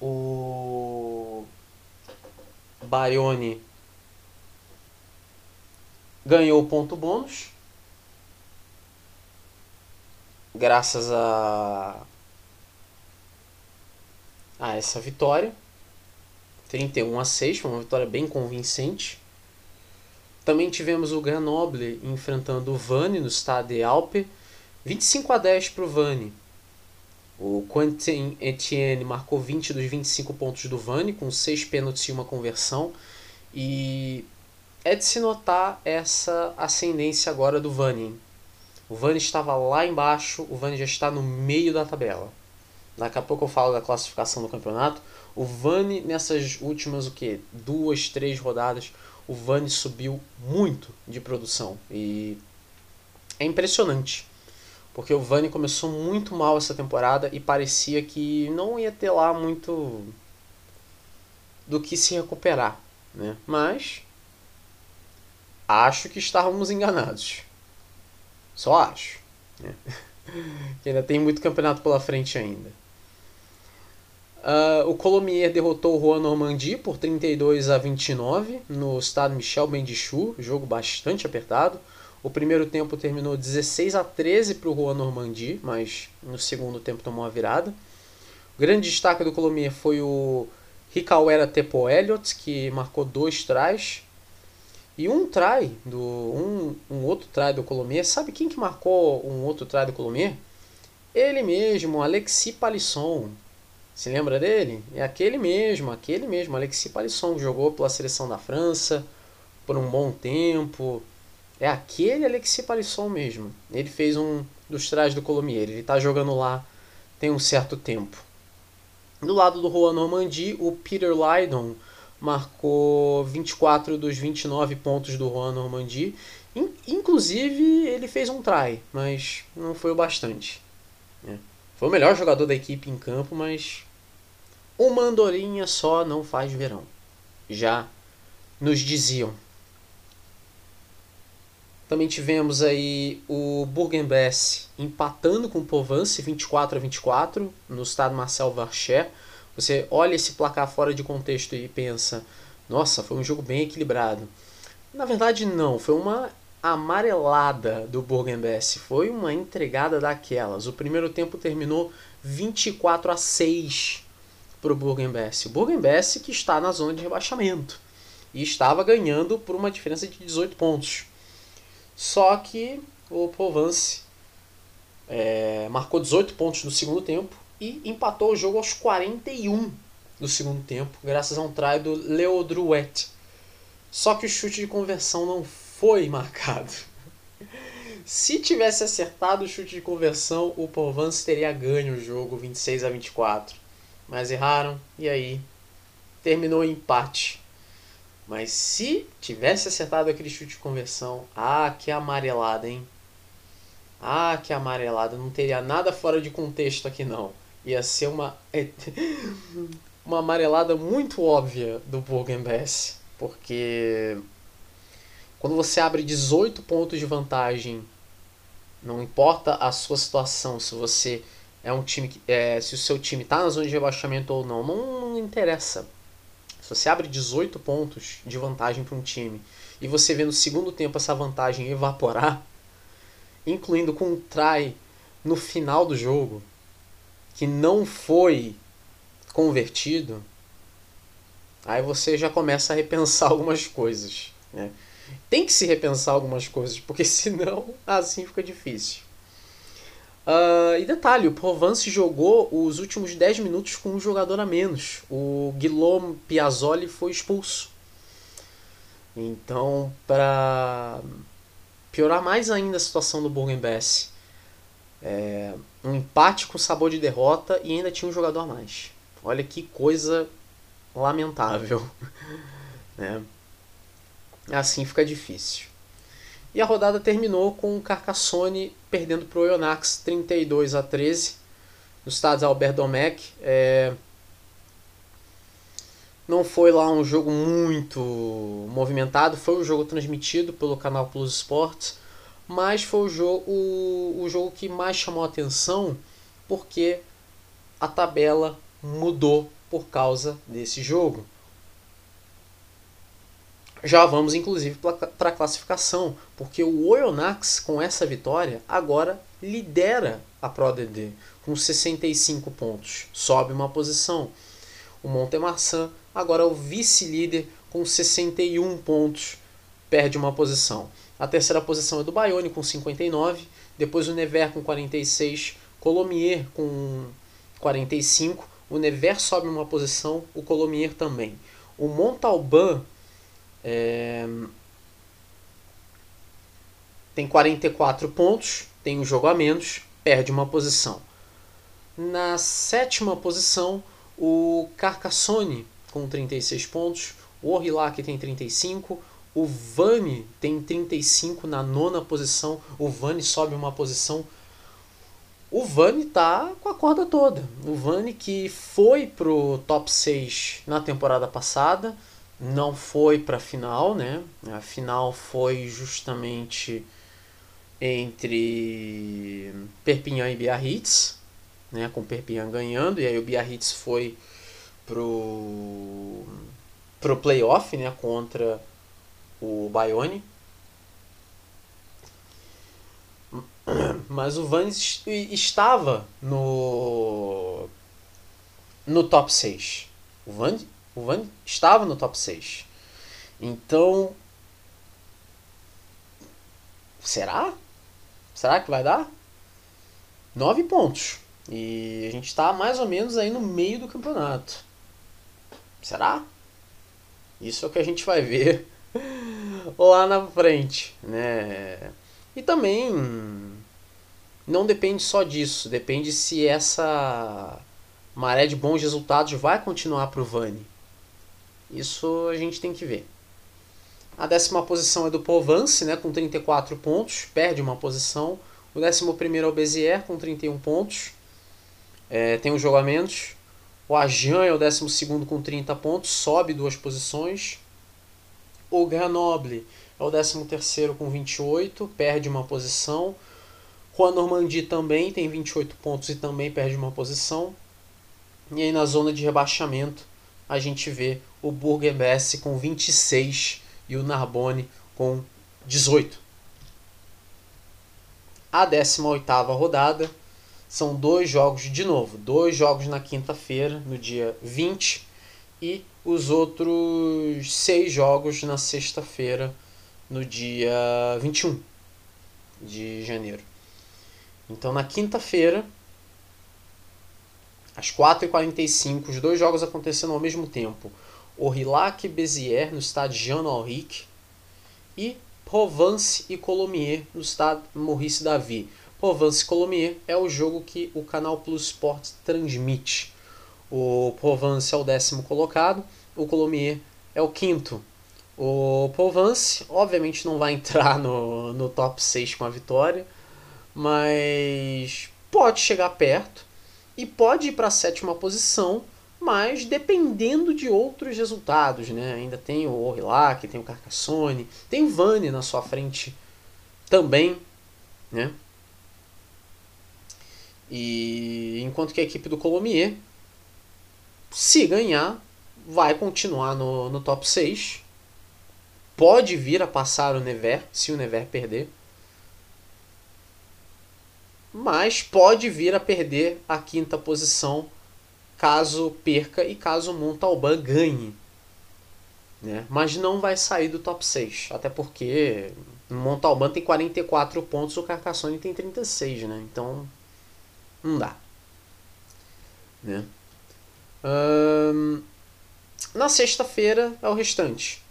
O Bayonne ganhou o ponto bônus. Graças a a essa vitória. 31 a 6 foi uma vitória bem convincente. Também tivemos o Grenoble enfrentando o Vani no Stade de Alpe 25 a 10 para o Vani o Quentin Etienne marcou 20 dos 25 pontos do Vani com 6 pênaltis e uma conversão e é de se notar essa ascendência agora do Vani o Vani estava lá embaixo, o Vani já está no meio da tabela. Daqui a pouco eu falo da classificação do campeonato. O Vani, nessas últimas o que duas, três rodadas, o Vani subiu muito de produção. E é impressionante. Porque o Vani começou muito mal essa temporada e parecia que não ia ter lá muito do que se recuperar. Né? Mas acho que estávamos enganados. Só acho. Né? [laughs] que ainda tem muito campeonato pela frente ainda. Uh, o Colomier derrotou o Juan Normandie por 32 a 29 no estado Michel Bendichou, jogo bastante apertado. O primeiro tempo terminou 16 a 13 para o Juan Normandie, mas no segundo tempo tomou uma virada. O grande destaque do Colomier foi o Ricauera Tepo Elliott, que marcou dois trás. E um try do um, um outro try do Colomier, sabe quem que marcou um outro try do Colomier? Ele mesmo, Alexis Palisson. Se lembra dele? É aquele mesmo, aquele mesmo, Alexis Palisson, jogou pela seleção da França por um bom tempo. É aquele Alexis Palisson mesmo. Ele fez um dos trás do Colomier. Ele está jogando lá tem um certo tempo. Do lado do Juan Normandie, o Peter Lydon marcou 24 dos 29 pontos do Juan Normandie. Inclusive, ele fez um try, mas não foi o bastante. Né? Foi o melhor jogador da equipe em campo, mas uma andorinha só não faz verão. Já nos diziam. Também tivemos aí o Bourg-en-Bresse empatando com o Provence 24 a 24 no estado Marcel Varcher. Você olha esse placar fora de contexto e pensa: nossa, foi um jogo bem equilibrado. Na verdade, não. Foi uma amarelada do Bourg-en-Bresse. Foi uma entregada daquelas. O primeiro tempo terminou 24 a 6 para o Bourg-en-Bresse. O Bourg-en-Bresse que está na zona de rebaixamento e estava ganhando por uma diferença de 18 pontos. Só que o Provence é, marcou 18 pontos no segundo tempo e empatou o jogo aos 41 do segundo tempo, graças a um try do Leo Drouet. Só que o chute de conversão não foi marcado. [laughs] Se tivesse acertado o chute de conversão, o Provence teria ganho o jogo 26 a 24. Mas erraram e aí terminou em empate. Mas se tivesse acertado aquele chute de conversão, ah, que amarelada, hein? Ah, que amarelada, não teria nada fora de contexto aqui não ia ser uma [laughs] uma amarelada muito óbvia do Bourg-en-Bresse, porque quando você abre 18 pontos de vantagem, não importa a sua situação, se você é um time que, é, se o seu time está na zona de rebaixamento ou não, não, não interessa. Se você abre 18 pontos de vantagem para um time e você vê no segundo tempo essa vantagem evaporar, incluindo com um try no final do jogo, que não foi convertido, aí você já começa a repensar [laughs] algumas coisas. Né? Tem que se repensar algumas coisas, porque [laughs] senão assim fica difícil. Uh, e detalhe, o Provence jogou os últimos 10 minutos com um jogador a menos. O Guillaume Piazzoli foi expulso. Então, para piorar mais ainda a situação do Bourg-en-Bresse, é, um empate com sabor de derrota e ainda tinha um jogador a mais. Olha que coisa lamentável. [laughs] né? Assim fica difícil. E a rodada terminou com o Carcassonne perdendo para o Oyonnax 32 a 13 no estádio Albert Domecq. É... Não foi lá um jogo muito movimentado, foi um jogo transmitido pelo canal Plus Sports, mas foi o jogo, o, o jogo que mais chamou atenção porque a tabela mudou por causa desse jogo. Já vamos inclusive para a classificação, porque o Oyonnax com essa vitória agora lidera a ProDD com 65 pontos, sobe uma posição. O Montemarçan agora é o vice-líder com 61 pontos, perde uma posição. A terceira posição é do Bayonne com 59, depois o Never com 46, Colomier com 45, o Never sobe uma posição, o Colomier também. O Montalban é... Tem 44 pontos, tem um jogo a menos, perde uma posição. Na sétima posição, o Carcassonne com 36 pontos, o Orillac tem 35, o Vani tem 35 na nona posição, o Vani sobe uma posição. O Vani tá com a corda toda. O Vani que foi pro top 6 na temporada passada, não foi para a final, né? A final foi justamente entre Perpignan e Biarritz, né? Com Perpignan ganhando e aí o Biarritz foi pro pro playoff, né? Contra o Bayonne. Mas o Vannes estava no no top 6. O Van o Van estava no top 6. Então. Será? Será que vai dar? 9 pontos. E a gente está mais ou menos aí no meio do campeonato. Será? Isso é o que a gente vai ver [laughs] lá na frente, né? E também não depende só disso, depende se essa maré de bons resultados vai continuar para o Vani. Isso a gente tem que ver. A décima posição é do Provence, né, com 34 pontos, perde uma posição. O décimo primeiro é o Bezier, com 31 pontos, é, tem os jogamentos. O Ajan é o décimo segundo com 30 pontos, sobe duas posições. O Grenoble é o décimo terceiro com 28, perde uma posição. Juan Normandie também tem 28 pontos e também perde uma posição. E aí na zona de rebaixamento a gente vê o Bourg-en-Bresse com 26 e o Narbonne com 18. A 18ª rodada são dois jogos de novo, dois jogos na quinta-feira, no dia 20, e os outros seis jogos na sexta-feira, no dia 21 de janeiro. Então na quinta-feira às 4h45, os dois jogos acontecendo ao mesmo tempo. Aurillac Béziers, no estádio Jean Henrique, e Provence e Colomiers, no estádio Maurice Davi. Provence e Colomiers é o jogo que o canal Plus Sport transmite. O Provence é o décimo colocado, o Colomiers é o quinto. O Provence, obviamente, não vai [laughs] entrar no, no top 6 com a vitória, mas pode chegar perto e pode ir para a sétima posição, mas dependendo de outros resultados, né? Ainda tem o Orillac, tem o Carcassonne, tem o Vani na sua frente também, né? E enquanto que a equipe do Colomier, se ganhar, vai continuar no, no top 6. Pode vir a passar o Never, se o Never perder mas pode vir a perder a quinta posição caso perca e caso Montalban ganhe. Né? Mas não vai sair do top 6, até porque Montalban tem 44 pontos, o Carcassonne tem 36, né? Então não dá. Né? na sexta-feira é o restante.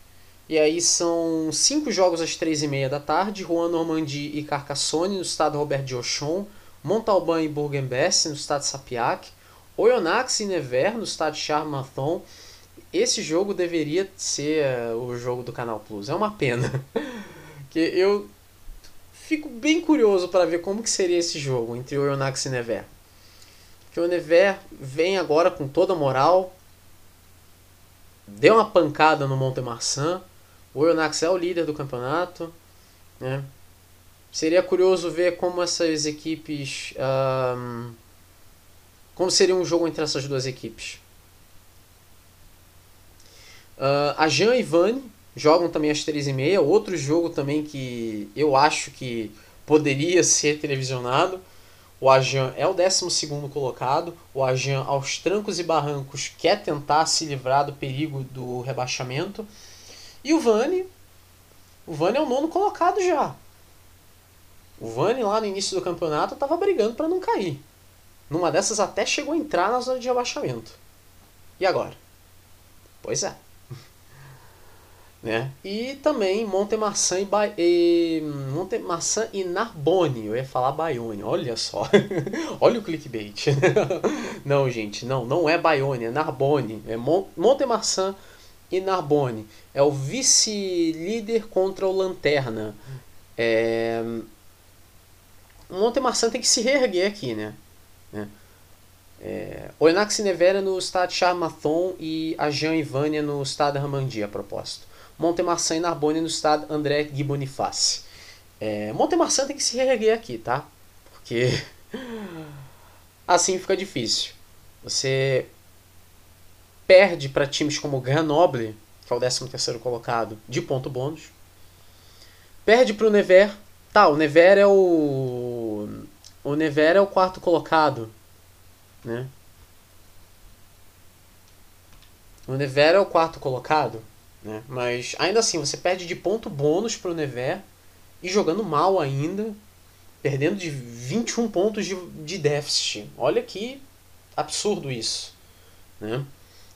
E aí são cinco jogos às três e meia da tarde, Juan Normandie e Carcassonne no estado Robert de Auchon, Montalban e Bourg-en-Bresse no estado Sapiac, Oyonnax e Nevers no estado Charmathon. Esse jogo deveria ser uh, o jogo do Canal Plus. É uma pena. [laughs] que eu fico bem curioso para ver como que seria esse jogo entre Oyonnax e Nevers. Que o Nevers vem agora com toda a moral, deu uma pancada no Montemarçan. O Oyonnax é o líder do campeonato. Né? Seria curioso ver como essas equipes. Como seria um jogo entre essas duas equipes. Uh, a Jean e Vani jogam também às 3h30. Outro jogo também que eu acho que poderia [laughs] ser televisionado. O Ajan é o 12 colocado. O Ajan, aos trancos e barrancos, quer tentar se livrar do perigo do rebaixamento. E o Vani. O Vani é o nono colocado já. O Vani, lá no início do campeonato, estava brigando para não cair. Numa dessas, até chegou a entrar na zona de rebaixamento. E agora? Pois é. [laughs] Né? E também Montemarçan e, ba e Montemarçan e Narbonne. Eu ia falar Bayonne, olha só. [laughs] olha o clickbait. [laughs] não, gente, não, não é Bayonne, é Narbonne. É Mon Montemarçan e Narbonne. É o vice-líder contra o Lanterna. É... Montemarçan tem que se reerguer aqui, né? É. É, Oinax Nevera no estado Charmathon e a Jean Ivânia no estado Ramandia, a propósito. Montemarçan e Narbonne no estado André Gui Boniface. É, Montemarçan tem que se reerguer aqui, tá? Porque [laughs] assim fica difícil. Você perde para times como Grenoble, que é o 13º colocado, de ponto bônus. Perde para o Never. Tá, o Never é o... O Never é o quarto colocado, né? O Never é o quarto colocado. Né? Mas ainda assim, você perde de ponto bônus para o Never e jogando mal ainda, perdendo de 21 pontos de, de déficit. Olha que absurdo isso. Né?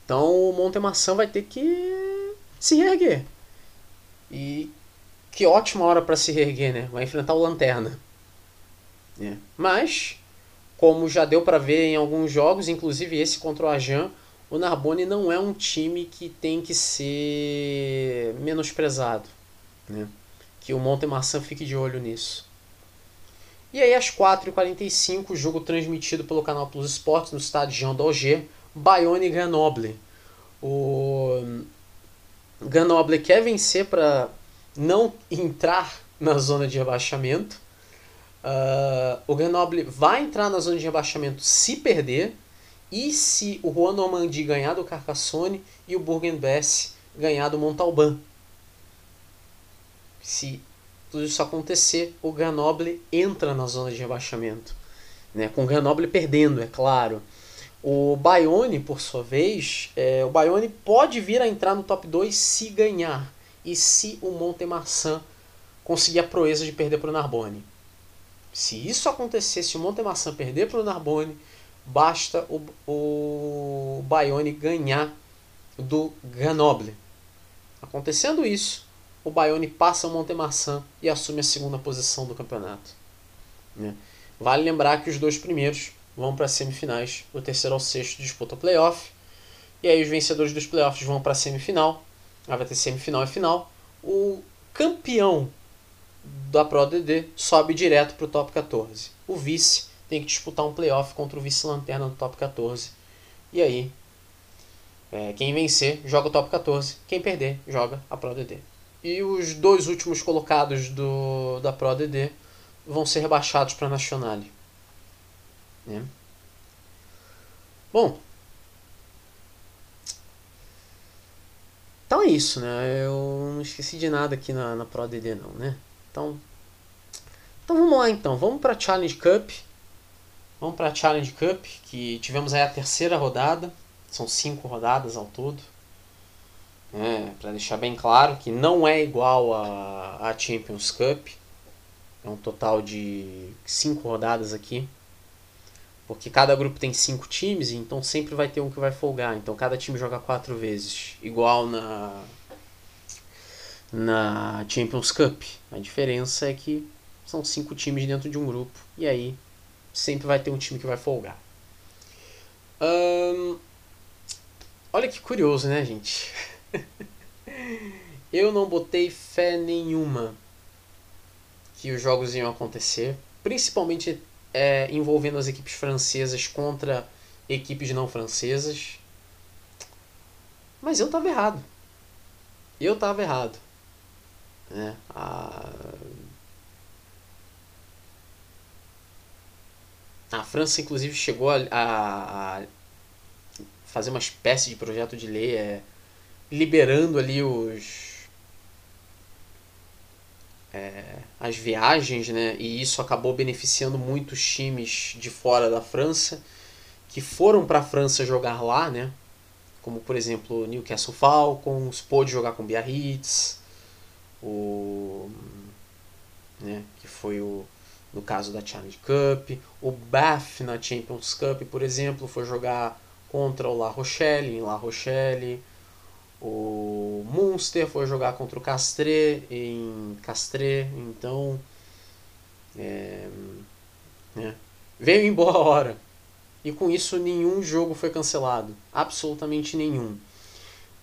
Então o Montemaçã vai ter que se reerguer. E que ótima hora para se reerguer, né? Vai enfrentar o Lanterna. É. Mas, como já deu para ver em alguns jogos, inclusive esse contra o Ajan, o Narbonne não é um time que tem que ser menosprezado. Né? Que o Montemarçan fique de olho nisso. E aí, às 4h45, jogo transmitido pelo canal Plus Esportes no estádio Jean d'Alger, Bayonne e Grenoble. O Grenoble quer vencer para não entrar na zona de rebaixamento. Uh, o Grenoble vai entrar na zona de rebaixamento se perder e se o Juan Normandie ganhar do Carcassonne e o Bourg-en-Bresse ganhar do Montalban? Se tudo isso acontecer, o Grenoble entra na zona de rebaixamento. Né? Com o Grenoble perdendo, é claro. O Bayonne, por sua vez, é, o Bayonne pode vir a entrar no top 2 se ganhar. E se o Montemarçan conseguir a proeza de perder para o Narbonne. Se isso acontecer, se o Montemarçan perder para o Narbonne, basta o, o Bayonne ganhar do Grenoble. Acontecendo isso, o Bayonne passa o Montemarçan e assume a segunda posição do campeonato. Né? Vale lembrar que os dois primeiros vão para as semifinais, o terceiro ao sexto disputa o playoff, e aí os vencedores dos playoffs vão para a semifinal, aí vai ter semifinal e final. O campeão da Pro DD sobe direto para o top 14. O vice tem que disputar um playoff contra o vice-lanterna do top 14. E aí, é, quem vencer joga o top 14, quem perder joga a Pro DD. E os dois últimos colocados do, da Pro DD vão ser rebaixados para a Nationale. Né? Bom, então é isso, né? Eu não esqueci de nada aqui na, na Pro DD não, né? Então, então vamos lá então, vamos para a Challenge Cup. Vamos para a Challenge Cup, que tivemos aí a terceira rodada. São cinco rodadas ao todo. É, para deixar bem claro que não é igual a, a Champions Cup. É um total de cinco rodadas aqui. Porque cada grupo tem cinco times, então sempre vai ter um que vai folgar. Então cada time joga quatro vezes. Igual na, na Champions Cup. A diferença é que são cinco times dentro de um grupo. E aí sempre vai ter um time que vai folgar. olha que curioso, né, gente? [laughs] Eu não botei fé nenhuma que os jogos iam acontecer, principalmente é, envolvendo as equipes francesas contra equipes não francesas. Mas eu estava errado. Eu estava errado. Né? A... a França, inclusive, chegou a, a, fazer uma espécie de projeto de lei é, liberando ali os é, as viagens, né? E isso acabou beneficiando muitos times de fora da França que foram para a França jogar lá, né? Como por exemplo Newcastle Falcons, pôde jogar com Biarritz, o né, que foi o no caso da Challenge Cup, o Bath na Champions Cup, por exemplo, foi jogar contra o La Rochelle, em La Rochelle. O Munster foi jogar contra o Castres em Castres, então é, né, veio em boa hora. E com isso nenhum jogo foi cancelado, absolutamente nenhum.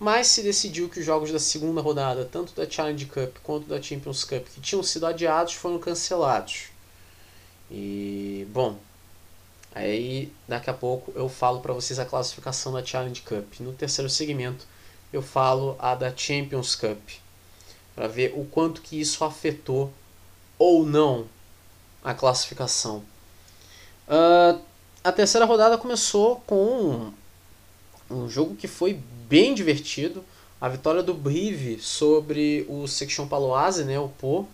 Mas se decidiu que os jogos da segunda rodada, tanto da Challenge Cup quanto da Champions Cup, que tinham sido adiados, foram cancelados. E bom, Aí daqui a pouco eu falo para vocês a classificação da Challenge Cup. No terceiro segmento eu falo a da Champions Cup para ver o quanto que isso afetou ou não a classificação. Uh, a terceira rodada começou com um jogo que foi bem divertido. A vitória do Brive sobre o Section Paloise, né, o Pô,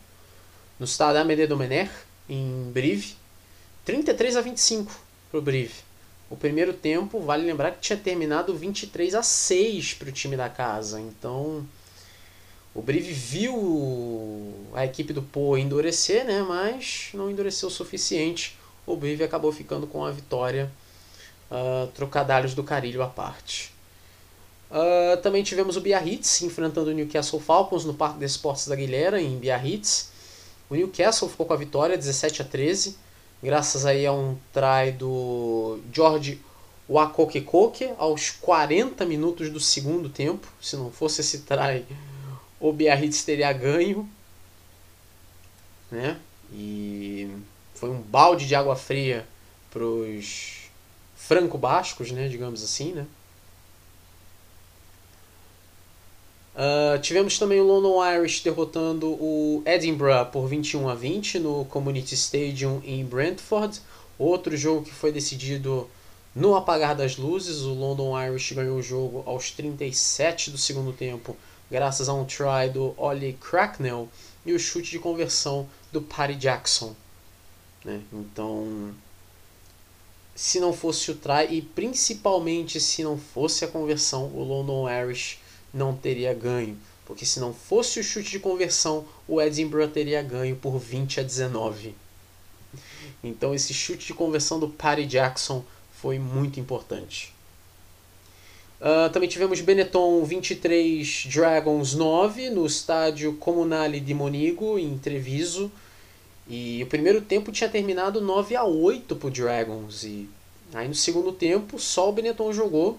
no Stade Amédée Domenech, em Brive. 33 a 25 para o Brive. O primeiro tempo, vale lembrar que tinha terminado 23 a 6 para o time da casa. Então, o Brive viu a equipe do Po endurecer, né? mas não endureceu o suficiente. O Brive acabou ficando com a vitória, uh, trocadalhos do Carilho à parte. Uh, também tivemos o Biarritz enfrentando o Newcastle Falcons no Parque de Esportes da Guilherme, em Biarritz. O Newcastle ficou com a vitória, 17 a 13 graças aí a um try do George Wakokekoke aos 40 minutos do segundo tempo. Se não fosse esse try, o Biarritz teria ganho. Né? E foi um balde de água fria para os franco-bascos, né? digamos assim. Né? Uh, tivemos também o London Irish derrotando o Edinburgh por 21 a 20 no Community Stadium em Brentford. Outro jogo que foi decidido no apagar das luzes. O London Irish ganhou o jogo aos 37 do segundo tempo, graças a um try do Ollie Cracknell e o chute de conversão do Paddy Jackson. Né? Então, se não fosse o try e principalmente se não fosse a conversão, o London Irish não teria ganho, porque se não fosse o chute de conversão, o Edinburgh teria ganho por 20 a 19. Então esse chute de conversão do Paddy Jackson foi muito importante. Uh, também tivemos Benetton 23, Dragons 9 no estádio Comunale di Monigo, em Treviso. E o primeiro tempo tinha terminado 9 a 8 para Dragons. E aí no segundo tempo só o Benetton jogou,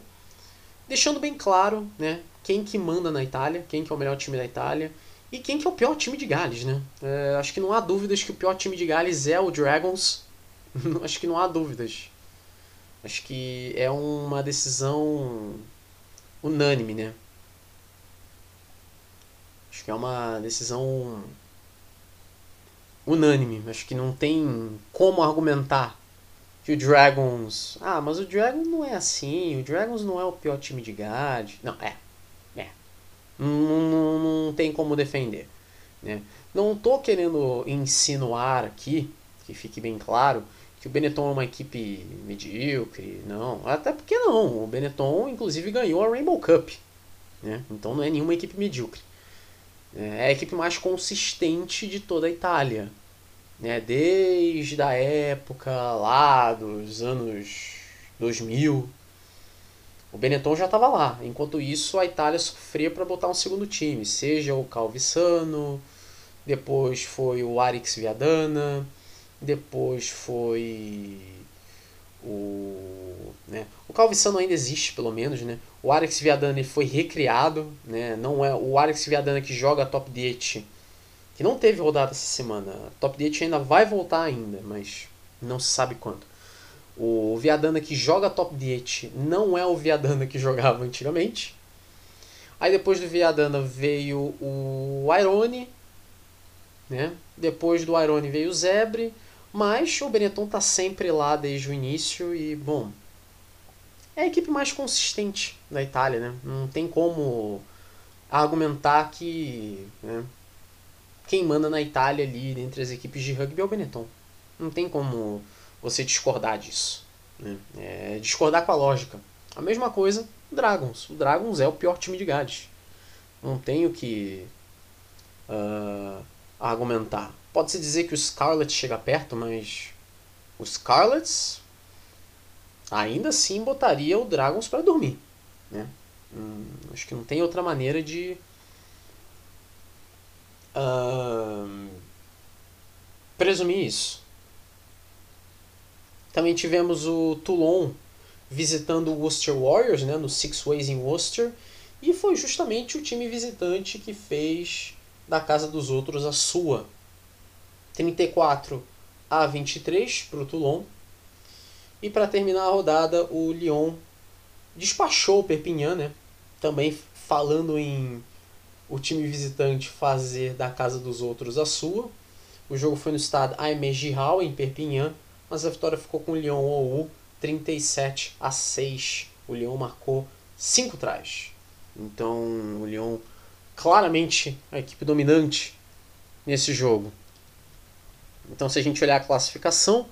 deixando bem claro né, quem que manda na Itália, quem que é o melhor time da Itália e quem que é o pior time de Gales, né? É, acho que não há dúvidas que o pior time de Gales é o Dragons. [laughs] acho que não há dúvidas. Acho que é uma decisão unânime, né? Acho que é uma decisão unânime. Acho que não tem como argumentar que o Dragons. Ah, mas o Dragons não é assim. O Dragons não é o pior time de Gales. Não, é. Não, não, tem como defender. Né? Não estou querendo insinuar aqui, que fique bem claro, que o Benetton é uma equipe medíocre. Não, até porque não. O Benetton, inclusive, ganhou a Rainbow Cup. Né? Então não é nenhuma equipe medíocre. É a equipe mais consistente de toda a Itália. Né? Desde a época lá dos anos 2000, o Benetton já estava lá. Enquanto isso, a Itália sofria para botar um segundo time, seja o Calvissano, depois foi o Arix Viadana, depois foi o né? o Calvissano ainda existe pelo menos né o Arix Viadana foi recriado né não é o Arix Viadana que joga Top Diet que não teve rodada essa semana Top Diet ainda vai voltar ainda mas não se sabe quando o Viadana que joga Top Diet não é o Viadana que jogava antigamente. Aí depois do Viadana veio o Irone, né? Depois do Irone veio o Zebre, mas o Benetton tá sempre lá desde o início e, bom, é a equipe mais consistente da Itália, né? Não tem como argumentar que né, quem manda na Itália ali entre as equipes de rugby é o Benetton. Não tem como você discordar disso. Né? É discordar com a lógica. A mesma coisa o Dragons. O Dragons é o pior time de Gales. Não tenho que uh, argumentar. Pode-se dizer que o Scarlet chega perto, mas o Scarlets ainda assim botaria o Dragons para dormir. Né? Hum, acho que não tem outra maneira de uh, presumir isso. Também tivemos o Toulon visitando o Worcester Warriors, né, no Six Ways em Worcester, e foi justamente o time visitante que fez da casa dos outros a sua. 34 a 23 para o Toulon. E para terminar a rodada, o Lyon despachou o Perpignan, né? Também falando em o time visitante fazer da casa dos outros a sua. O jogo foi no estado Aimé Giral, em Perpignan, mas a vitória ficou com o Lyon OU 37 a 6. O Lyon marcou 5 trás. Então, o Lyon claramente a equipe dominante nesse jogo. Então, se a gente olhar a classificação,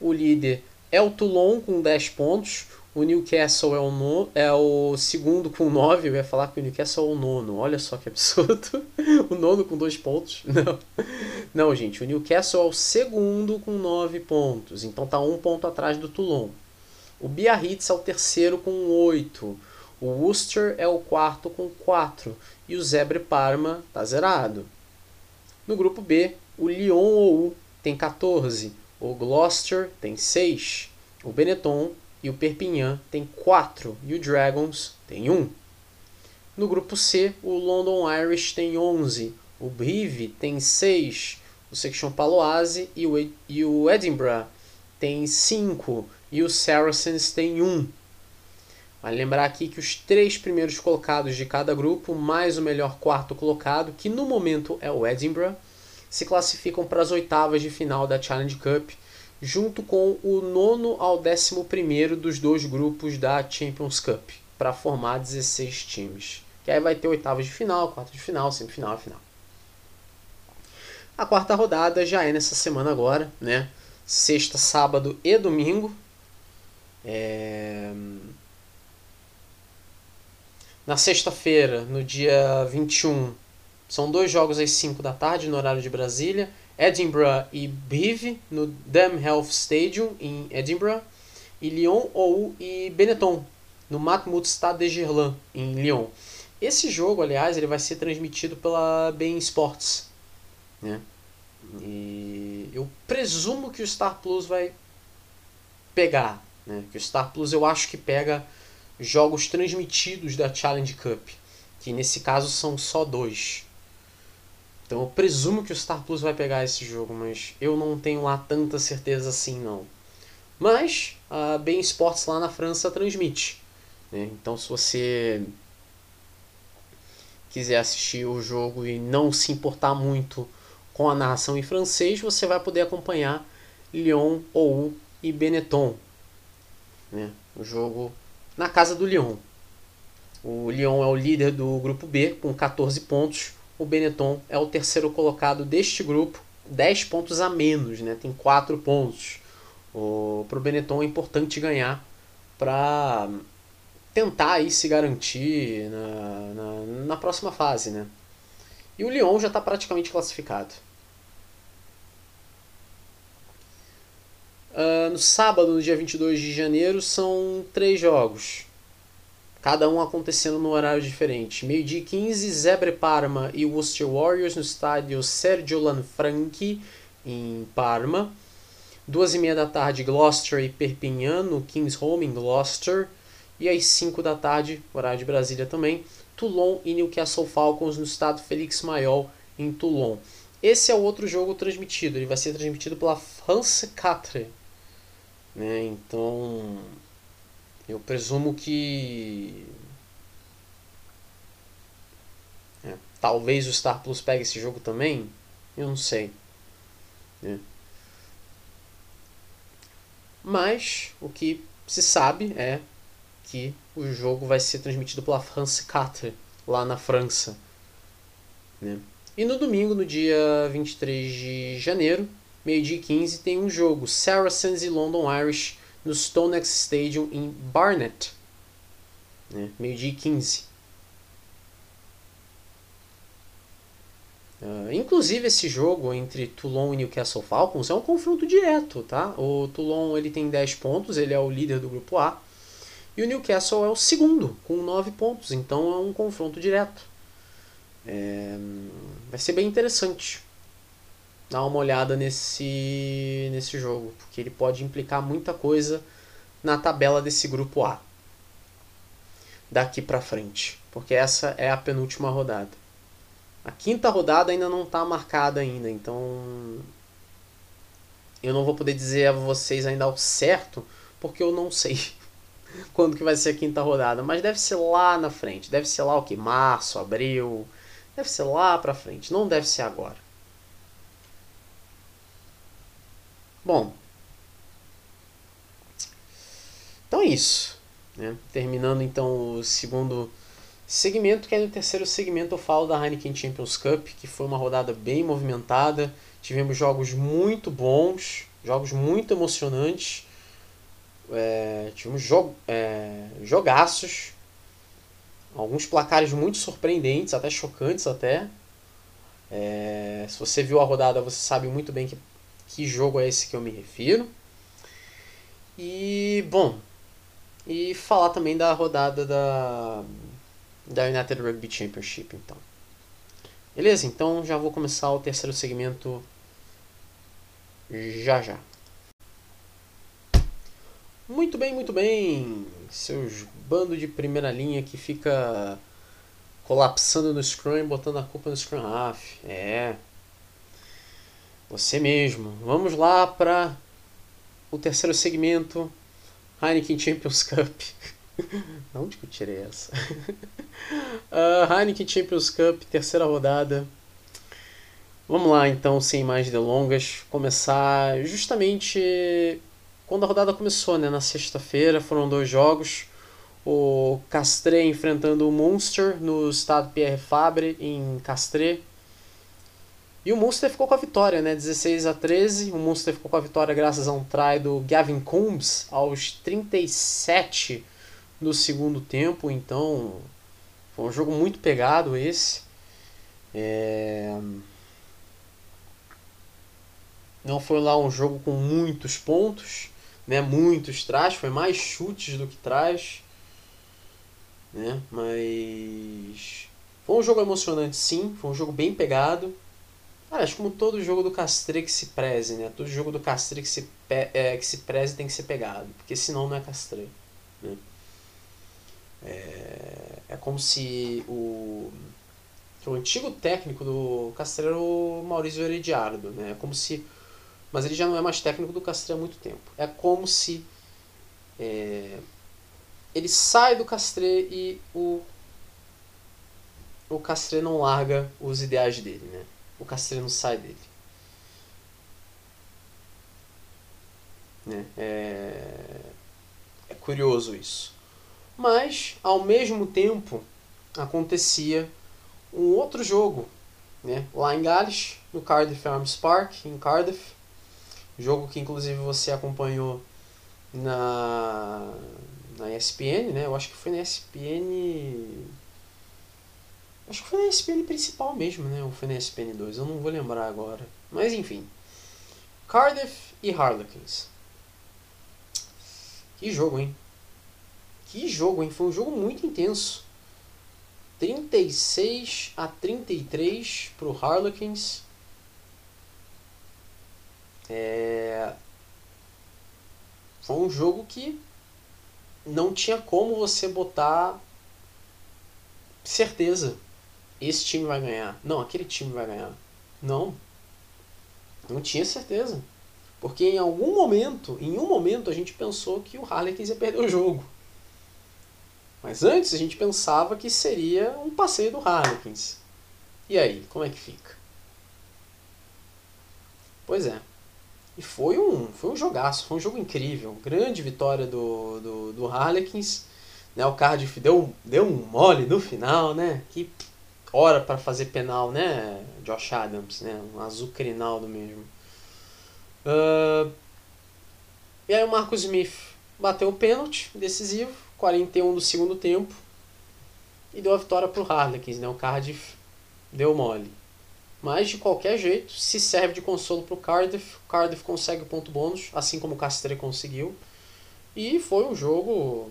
o líder é o Toulon com 10 pontos, o Newcastle é o, no, é o segundo com 9. Eu ia falar que o Newcastle é o nono. Olha só que absurdo. [laughs] o nono com 2 pontos. [laughs] Não. Não, gente. O Newcastle é o segundo com 9 pontos. Então tá um ponto atrás do Toulon. O Biarritz é o terceiro com 8. O Worcester é o quarto com 4. E o Zebre Parma tá zerado. No grupo B, o Lyon ou tem 14. O Gloucester tem 6. O Benetton e o Perpignan tem 4 e o Dragons tem 1. No grupo C, o London Irish tem 11, o Brive tem 6, o Section Paloise e o, e o Edinburgh tem 5 e o Saracens tem 1. Vale lembrar aqui que os três primeiros colocados de cada grupo, mais o melhor quarto colocado, que no momento é o Edinburgh, se classificam para as oitavas de final da Challenge Cup junto com o nono ao décimo primeiro dos dois grupos da Champions Cup, para formar 16 times. Que aí vai ter oitavas de final, quartas de final, semifinal e final. A quarta rodada já é nessa semana agora, né? Sexta, sábado e domingo. É... Na sexta-feira, no dia 21, são dois jogos às 5 da tarde, no horário de Brasília. Edinburgh e Brive no Dam Health Stadium em Edinburgh e Lyon ou e Benetton no Matmut Stade de Gerland em Lyon. Esse jogo, aliás, ele vai ser transmitido pela Bein Sports, né? E eu presumo que o Star Plus vai pegar, né? Que o Star Plus eu acho que pega jogos transmitidos da Challenge Cup, que nesse caso são só dois. Então eu presumo que o Star Plus vai pegar esse jogo, mas eu não tenho lá tanta certeza assim não. Mas a Bein Sports lá na França transmite. Né? Então se você quiser assistir o jogo e não se importar muito com a narração em francês, você vai poder acompanhar Lyon ou e Benetton. Né? O jogo na casa do Lyon. O Lyon é o líder do grupo B com 14 pontos o Benetton é o terceiro colocado deste grupo, 10 pontos a menos, né? tem 4 pontos. Para o Benetton é importante ganhar para tentar aí se garantir na, na, na, próxima fase. Né? E o Lyon já está praticamente classificado. Uh, no sábado, no dia 22 de janeiro, são três jogos cada um acontecendo num horário diferente. Meio-dia e 15, Zebre Parma e Worcester Warriors no estádio Sergio Lanfranchi, em Parma. Duas e meia da tarde, Gloucester e Perpignan no King's Home, em Gloucester. E às 5 da tarde, horário de Brasília também, Toulon e Newcastle Falcons no estado Félix Maior, em Toulon. Esse é o outro jogo transmitido, ele vai ser transmitido pela France 4. Né? Então, eu presumo que talvez o Star Plus pegue esse jogo também. Eu não sei. Né? Mas o que se sabe é que o jogo vai ser transmitido pela France 4 lá na França. Né? E no domingo, no dia 23 de janeiro, meio-dia e 15, tem um jogo, Saracens e London Irish, no Stonex Stadium em Barnet. Né? Meio-dia e 15. Uh, inclusive esse jogo entre Toulon e Newcastle Falcons é um confronto direto, tá? O Toulon ele tem 10 pontos, ele é o líder do grupo A, e o Newcastle é o segundo com 9 pontos, então é um confronto direto. É, vai ser bem interessante dar uma olhada nesse, nesse jogo, porque ele pode implicar muita coisa na tabela desse grupo A daqui para frente, porque essa é a penúltima rodada. A quinta rodada ainda não está marcada ainda, então eu não vou poder dizer a vocês ainda ao certo, porque eu não sei [laughs] quando que vai ser a quinta rodada, mas deve ser lá na frente, deve ser lá o que março, abril, deve ser lá para frente, não deve ser agora. Bom, então é isso, né? Terminando então o segundo Segmento que é no terceiro segmento eu falo da Heineken Champions Cup, que foi uma rodada bem movimentada. Tivemos jogos muito bons, jogos muito emocionantes. É, tivemos jo é, jogaços, alguns placares muito surpreendentes, até chocantes até. É, se você viu a rodada, você sabe muito bem que, que jogo é esse que eu me refiro. E, bom, e falar também da rodada da, da United Rugby Championship, então. Beleza? Então já vou começar o terceiro segmento já já. Muito bem, muito bem. Seus bando de primeira linha que fica colapsando no Scrum e botando a culpa no Scrum Half. É. Você mesmo. Vamos lá para o terceiro segmento Heineken Champions Cup. [laughs] Onde que eu tirei essa? uh, [laughs] Heineken Champions Cup, terceira rodada. Vamos lá então, sem mais delongas, começar justamente quando a rodada começou, né? Na sexta-feira foram dois jogos. O Castre enfrentando o Munster no estado Pierre Fabre em Castre. E o Munster ficou com a vitória, né? 16 a 13. O Munster ficou com a vitória graças a um try do Gavin Coombs aos 37 no segundo tempo, então foi um jogo muito pegado esse. É... Não foi lá um jogo com muitos pontos, né? Muitos trás, foi mais chutes do que trás, né? Mas foi um jogo emocionante, sim. Foi um jogo bem pegado. Cara, acho como todo jogo do Castre que se preze, né? Todo jogo do Castre que se, é, que se preze tem que ser pegado, porque senão não é Castre. Né? É, é como se o, o antigo técnico do Castro era o Maurício Herediardo, né? É como se, mas ele já não é mais técnico do Castro há muito tempo. É como se é, ele sai do Castre e o o Castre não larga os ideais dele, né? O Castre não sai dele. Né? É, é curioso isso. Mas, ao mesmo tempo, acontecia um outro jogo, né? lá em Gales, no Cardiff Arms Park, em Cardiff. Jogo que inclusive você acompanhou na, na ESPN, né? Eu acho que foi na ESPN. Acho que foi na ESPN principal mesmo, né? Ou foi na ESPN 2, eu não vou lembrar agora. Mas enfim. Cardiff e Harlequins. Que jogo, hein? Que jogo, hein? Foi um jogo muito intenso. 36 a 33 para o Harlequins. É... Foi um jogo que não tinha como você botar certeza. Esse time vai ganhar. Não, aquele time vai ganhar. Não. Não tinha certeza. Porque em algum momento, em um momento, a gente pensou que o Harlequins ia perder o jogo. Mas antes a gente pensava que seria um passeio do Harlequins. E aí, como é que fica? Pois é. E foi um, foi um jogaço, foi um jogo incrível. Grande vitória do, do, do Harlequins. Né, o Cardiff deu, deu um mole no final, né? Que hora para fazer penal, né? Josh Adams, né? Um azucrinaldo mesmo. Uh, e aí o Marcus Smith bateu o pênalti decisivo, 41 do segundo tempo. E deu a vitória pro Harlequins, né? O Cardiff deu mole. Mas de qualquer jeito, se serve de consolo para o Cardiff, o Cardiff consegue o ponto bônus, assim como o Castre conseguiu. E foi um jogo.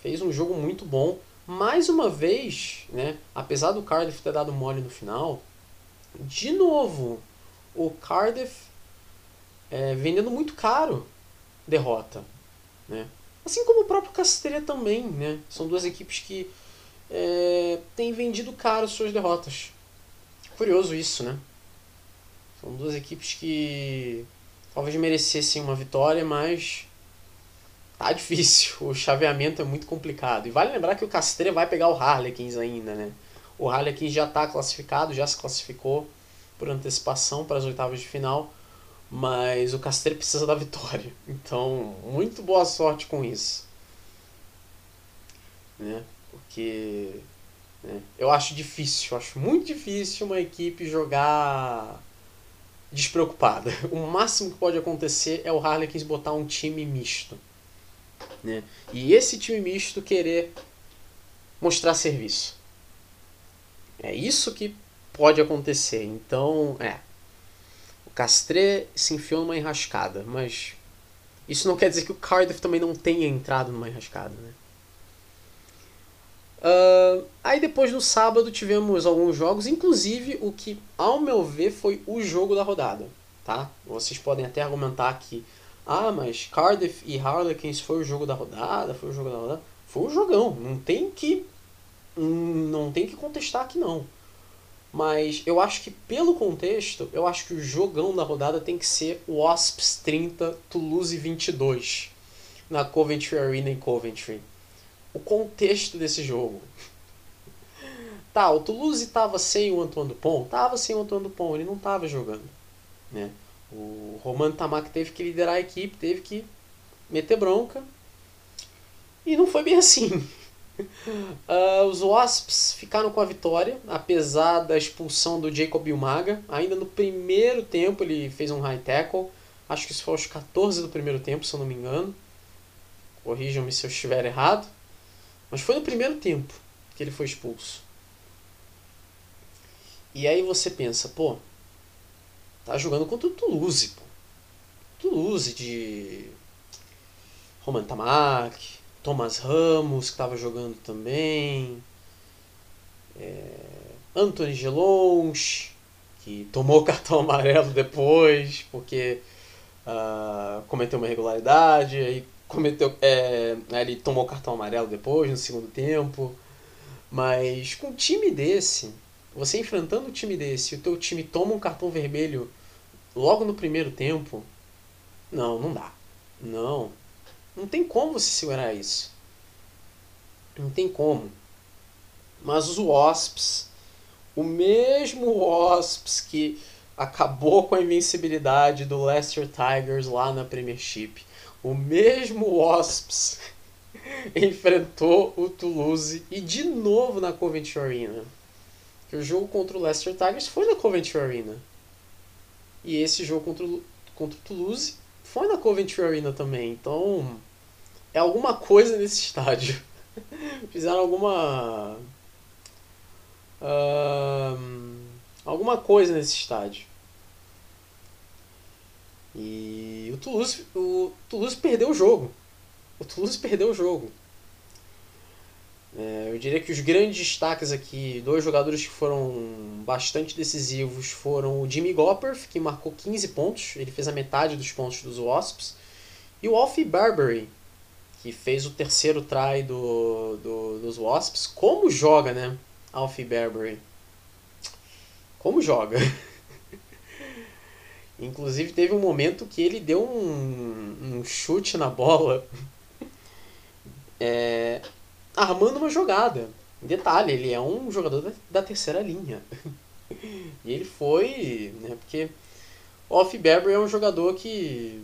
fez um jogo muito bom. Mais uma vez, né, apesar do Cardiff ter dado mole no final, de novo, o Cardiff é, vendendo muito caro derrota. Né? Assim como o próprio Castreira também. Né? São duas equipes que é, têm vendido caro suas derrotas. Curioso isso, né? São duas equipes que talvez merecessem uma vitória, mas tá difícil. [laughs] O chaveamento é muito complicado. E vale lembrar que o Castreira vai pegar o Harlequins ainda, né? O Harlequins já está classificado, já se classificou por antecipação para as oitavas de final, mas o Castreira precisa da vitória. [laughs] Então, muito boa sorte com isso. Né? Porque né? Eu acho difícil, eu acho muito difícil uma equipe jogar despreocupada. [laughs] O máximo que pode acontecer é o Harlequins botar um time misto. Né? E esse time misto querer mostrar serviço. É isso que pode acontecer. Então, é. O Castré se enfiou numa enrascada, mas isso não quer dizer que o Cardiff também não tenha entrado numa enrascada, né? Uh, aí depois no sábado tivemos alguns jogos, inclusive o que, ao meu ver, foi o jogo da rodada. Tá? Vocês podem até argumentar que, ah, mas Cardiff e Harlequins foi o jogo da rodada, foi o jogo da rodada. Foi um jogão, não tem que não tem que contestar aqui não. Mas eu acho que pelo contexto, eu acho que o jogão da rodada tem que ser o Wasps 30 Toulouse 22 na Coventry Arena em Coventry o contexto desse jogo. Tá, o Toulouse estava sem o Antoine Dupont? Tava sem o Antoine Dupont, ele não estava jogando. Né? O Roman Tamak teve que liderar a equipe, teve que meter bronca. E não foi bem assim. Uh, [laughs] os Wasps ficaram com a vitória, apesar da expulsão do Jacob Umaga. Ainda no primeiro tempo ele fez um high tackle. Acho que isso foi aos 14 do primeiro tempo, se eu não me engano. Corrijam-me se eu estiver errado. Mas foi no primeiro tempo que ele foi expulso. E aí você pensa, pô, tá jogando contra o Toulouse, pô. Toulouse de Roman Tamak, Thomas Ramos, que estava jogando também. É, Anthony Gelons, que tomou [laughs] cartão amarelo depois, porque uh, cometeu uma irregularidade, aí cometeu. É, ele tomou cartão amarelo depois, no segundo tempo. Mas com um time desse, você enfrentando um time desse, o teu time toma um cartão vermelho logo no primeiro tempo, não, não dá. Não. Não tem como você segurar isso. Não tem como. Mas os Wasps, o mesmo Wasps que acabou com a invencibilidade do Leicester Tigers lá na Premiership, o mesmo Wasps [laughs] enfrentou o Toulouse e de novo na Coventry Arena. Que o jogo contra o Leicester Tigers foi na Coventry Arena. E esse jogo contra o, contra o Toulouse foi na Coventry Arena também. Então, é alguma coisa nesse [laughs] estádio. Fizeram alguma. Uh, alguma coisa nesse estádio. E o Toulouse, o Toulouse perdeu o jogo. O Toulouse perdeu o jogo. É, eu diria que os grandes destaques aqui, dois jogadores que foram bastante decisivos, foram o Jimmy Gopper, que marcou 15 pontos, ele fez a metade dos pontos dos Wasps, e o Alfie Barbery, que fez o terceiro try do, do, dos Wasps. Como joga, né? Alfie Barbery. Como joga? [laughs] Inclusive teve um momento que ele deu um, um chute na bola, [laughs] é, armando uma jogada. Detalhe, ele é um jogador da, da terceira linha. [laughs] E ele foi, né, porque o Alfie Beverly é um jogador que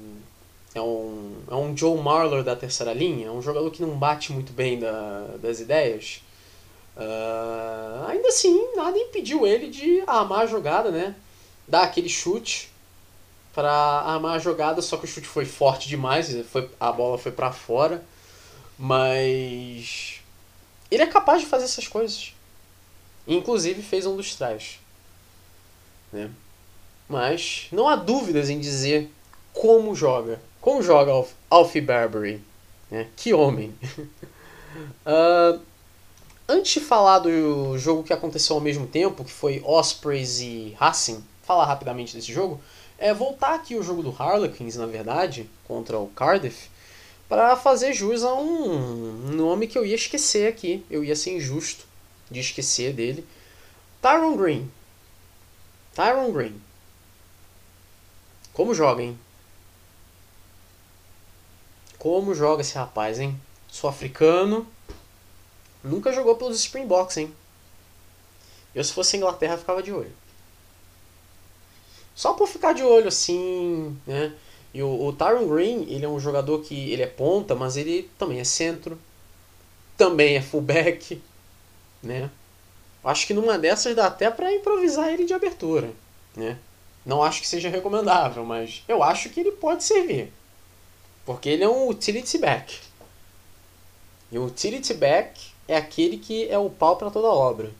é um, é um Joe Marler da terceira linha, é um jogador que não bate muito bem da, das ideias. Uh, ainda assim, nada impediu ele de armar a jogada, né? Dar aquele chute para armar a jogada, só que o chute foi forte demais, foi, a bola foi para fora. Mas ele é capaz de fazer essas coisas. Inclusive fez um dos trás. Né? Mas não há dúvidas em dizer como joga. Como joga Alf, Alfie Barbary. Né? Que homem. uh, [laughs] antes de falar do jogo que aconteceu ao mesmo tempo, que foi Ospreys e Racing, falar rapidamente desse jogo, é voltar aqui o jogo do Harlequins, na verdade, contra o Cardiff para fazer jus a um nome que eu ia esquecer aqui. Eu ia ser injusto de esquecer dele. Tyron Green. Tyron Green. Como joga, hein? Como joga esse rapaz, hein? Sou africano. Nunca jogou pelos Springboks, hein? Eu, se fosse Inglaterra, ficava de olho. Só por ficar de olho, assim, né? E o, o Tyron Green, ele é um jogador que ele é ponta, mas ele também é centro, também é fullback, né? Acho que numa dessas dá até para improvisar ele de abertura, né? Não acho que seja recomendável, mas eu acho que ele pode servir. Porque ele é um utility back. E o utility back é aquele que é o pau para toda obra.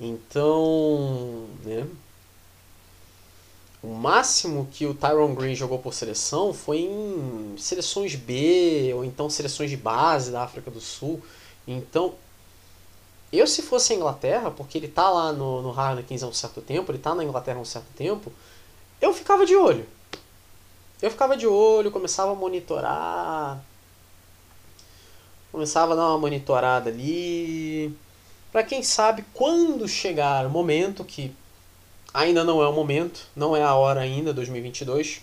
Então, né? O máximo que o Tyron Green jogou por seleção foi em seleções B ou então seleções de base da África do Sul. Então, eu se fosse a Inglaterra, porque ele tá lá no, no Harlequins há um certo tempo, ele tá na Inglaterra há um certo tempo, eu ficava de olho. Eu ficava de olho, começava a monitorar. Começava a dar uma monitorada ali. Para quem sabe, quando chegar o momento que Ainda não é o momento, não é a hora ainda, 2022.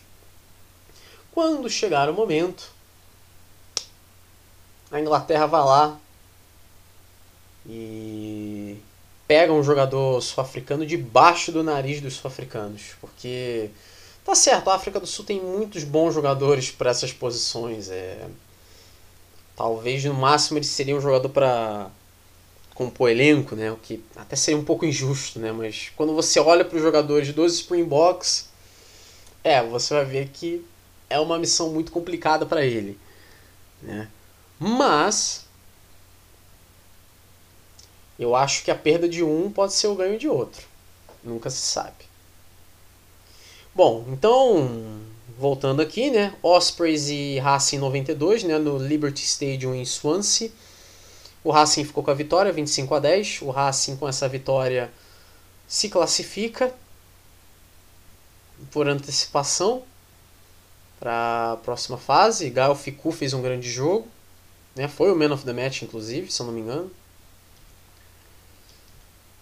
Quando chegar o momento, a Inglaterra vai lá e pega um jogador sul-africano debaixo do nariz dos sul-africanos, porque tá certo, a África do Sul tem muitos bons jogadores para essas posições, é talvez no máximo ele seria um jogador para compor elenco, né? O que até seria um pouco injusto, né? Mas quando você olha para os jogadores dos Springboks, é, você vai ver que é uma missão muito complicada para ele, né? Mas eu acho que a perda de um pode ser o ganho de outro. Nunca se sabe. Bom, então, voltando aqui, né? Ospreys e Racing 92, né? No Liberty Stadium em Swansea. O Racing ficou com a vitória, 25 a 10. O Racing com essa vitória se classifica por antecipação para a próxima fase. Gael Ficou fez um grande jogo. Né? Foi o Man of the Match, inclusive, se eu não me engano.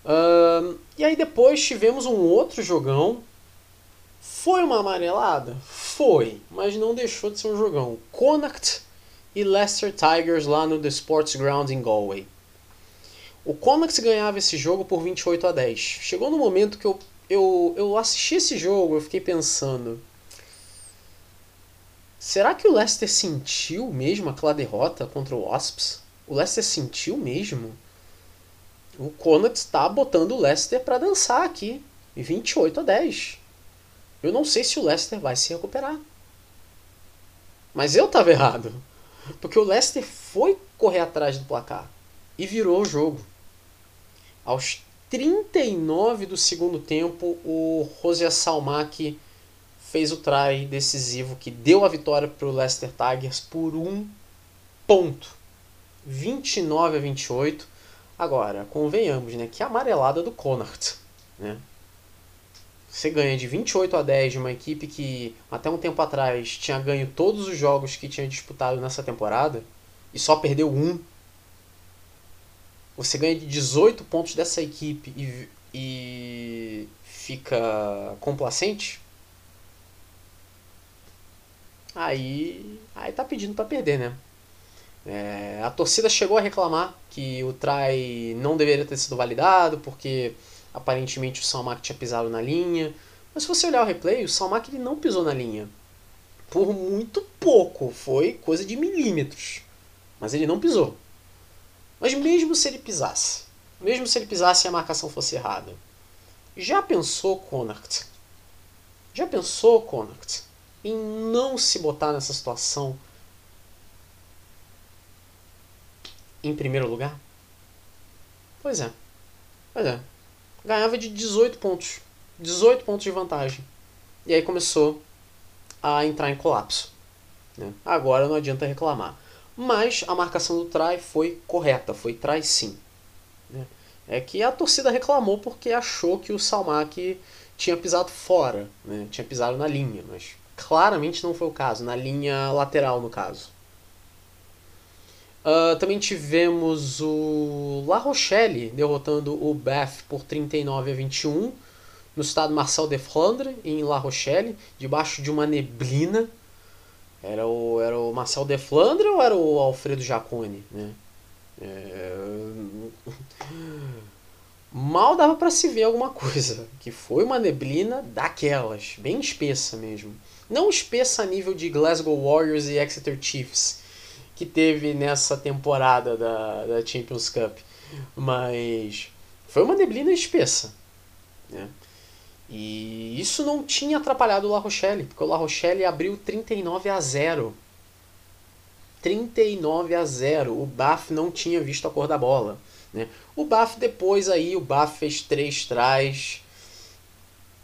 Uh, e aí depois tivemos um outro jogão. Foi uma amarelada? Foi, mas não deixou de ser um jogão. Connacht e Leicester Tigers lá no The Sports Ground em Galway. O Comax ganhava esse jogo por 28 a 10. Chegou no momento que eu, eu, eu assisti esse jogo, eu fiquei pensando. Será que o Leicester sentiu mesmo aquela derrota contra o Wasps? O Leicester sentiu mesmo? O Connacht está botando o Leicester para dançar aqui. 28 a 10. Eu não sei se o Leicester vai se recuperar. Mas eu estava errado. Porque o Leicester foi correr atrás do placar e virou o jogo. Aos 39 do segundo tempo, o José Salmac fez o try decisivo que deu a vitória para o Leicester Tigers por um ponto. 29 a 28. Agora, convenhamos, né, que amarelada do Connacht, né? Você ganha de 28 a 10 de uma equipe que até um tempo atrás tinha ganho todos os jogos que tinha disputado nessa temporada e só perdeu um. Você ganha de 18 pontos dessa equipe e, e fica complacente. Aí, aí tá pedindo para perder, né? É, a torcida chegou a reclamar que o try não deveria ter sido validado porque aparentemente o Salmac tinha pisado na linha. Mas se você olhar o replay, o Salmac ele não pisou na linha. Por muito pouco, foi coisa de milímetros. Mas ele não pisou. Mas mesmo se ele pisasse, mesmo se ele pisasse e a marcação fosse errada, já pensou Connacht? Já pensou Connacht em não se botar nessa situação em primeiro lugar? Pois é. Pois é. Ganhava de 18 pontos. 18 pontos de vantagem. E aí começou a entrar em colapso. Né? Agora não adianta reclamar. Mas a marcação do try foi correta, foi try sim. Né? É que a torcida reclamou porque achou que o Salmac tinha pisado fora, né? tinha pisado na linha, mas claramente não foi o caso, na linha lateral no caso. Uh, também tivemos o La Rochelle derrotando o Bath por 39 a 21 no estado Marcel de Flandre, em La Rochelle, debaixo de uma neblina. Era o, era o Marcel de Flandre ou era o Alfredo Jacone? Né? É... [laughs] Mal dava para se ver alguma coisa, que foi uma neblina daquelas, bem espessa mesmo. Não espessa a nível de Glasgow Warriors e Exeter Chiefs, que teve nessa temporada da, da Champions Cup, mas foi uma neblina espessa. Né? E isso não tinha atrapalhado o La Rochelle, porque o La Rochelle abriu 39 a 0. 39 a 0. O Baf não tinha visto a cor da bola. Né? O Baf depois aí, o Baf fez três trás.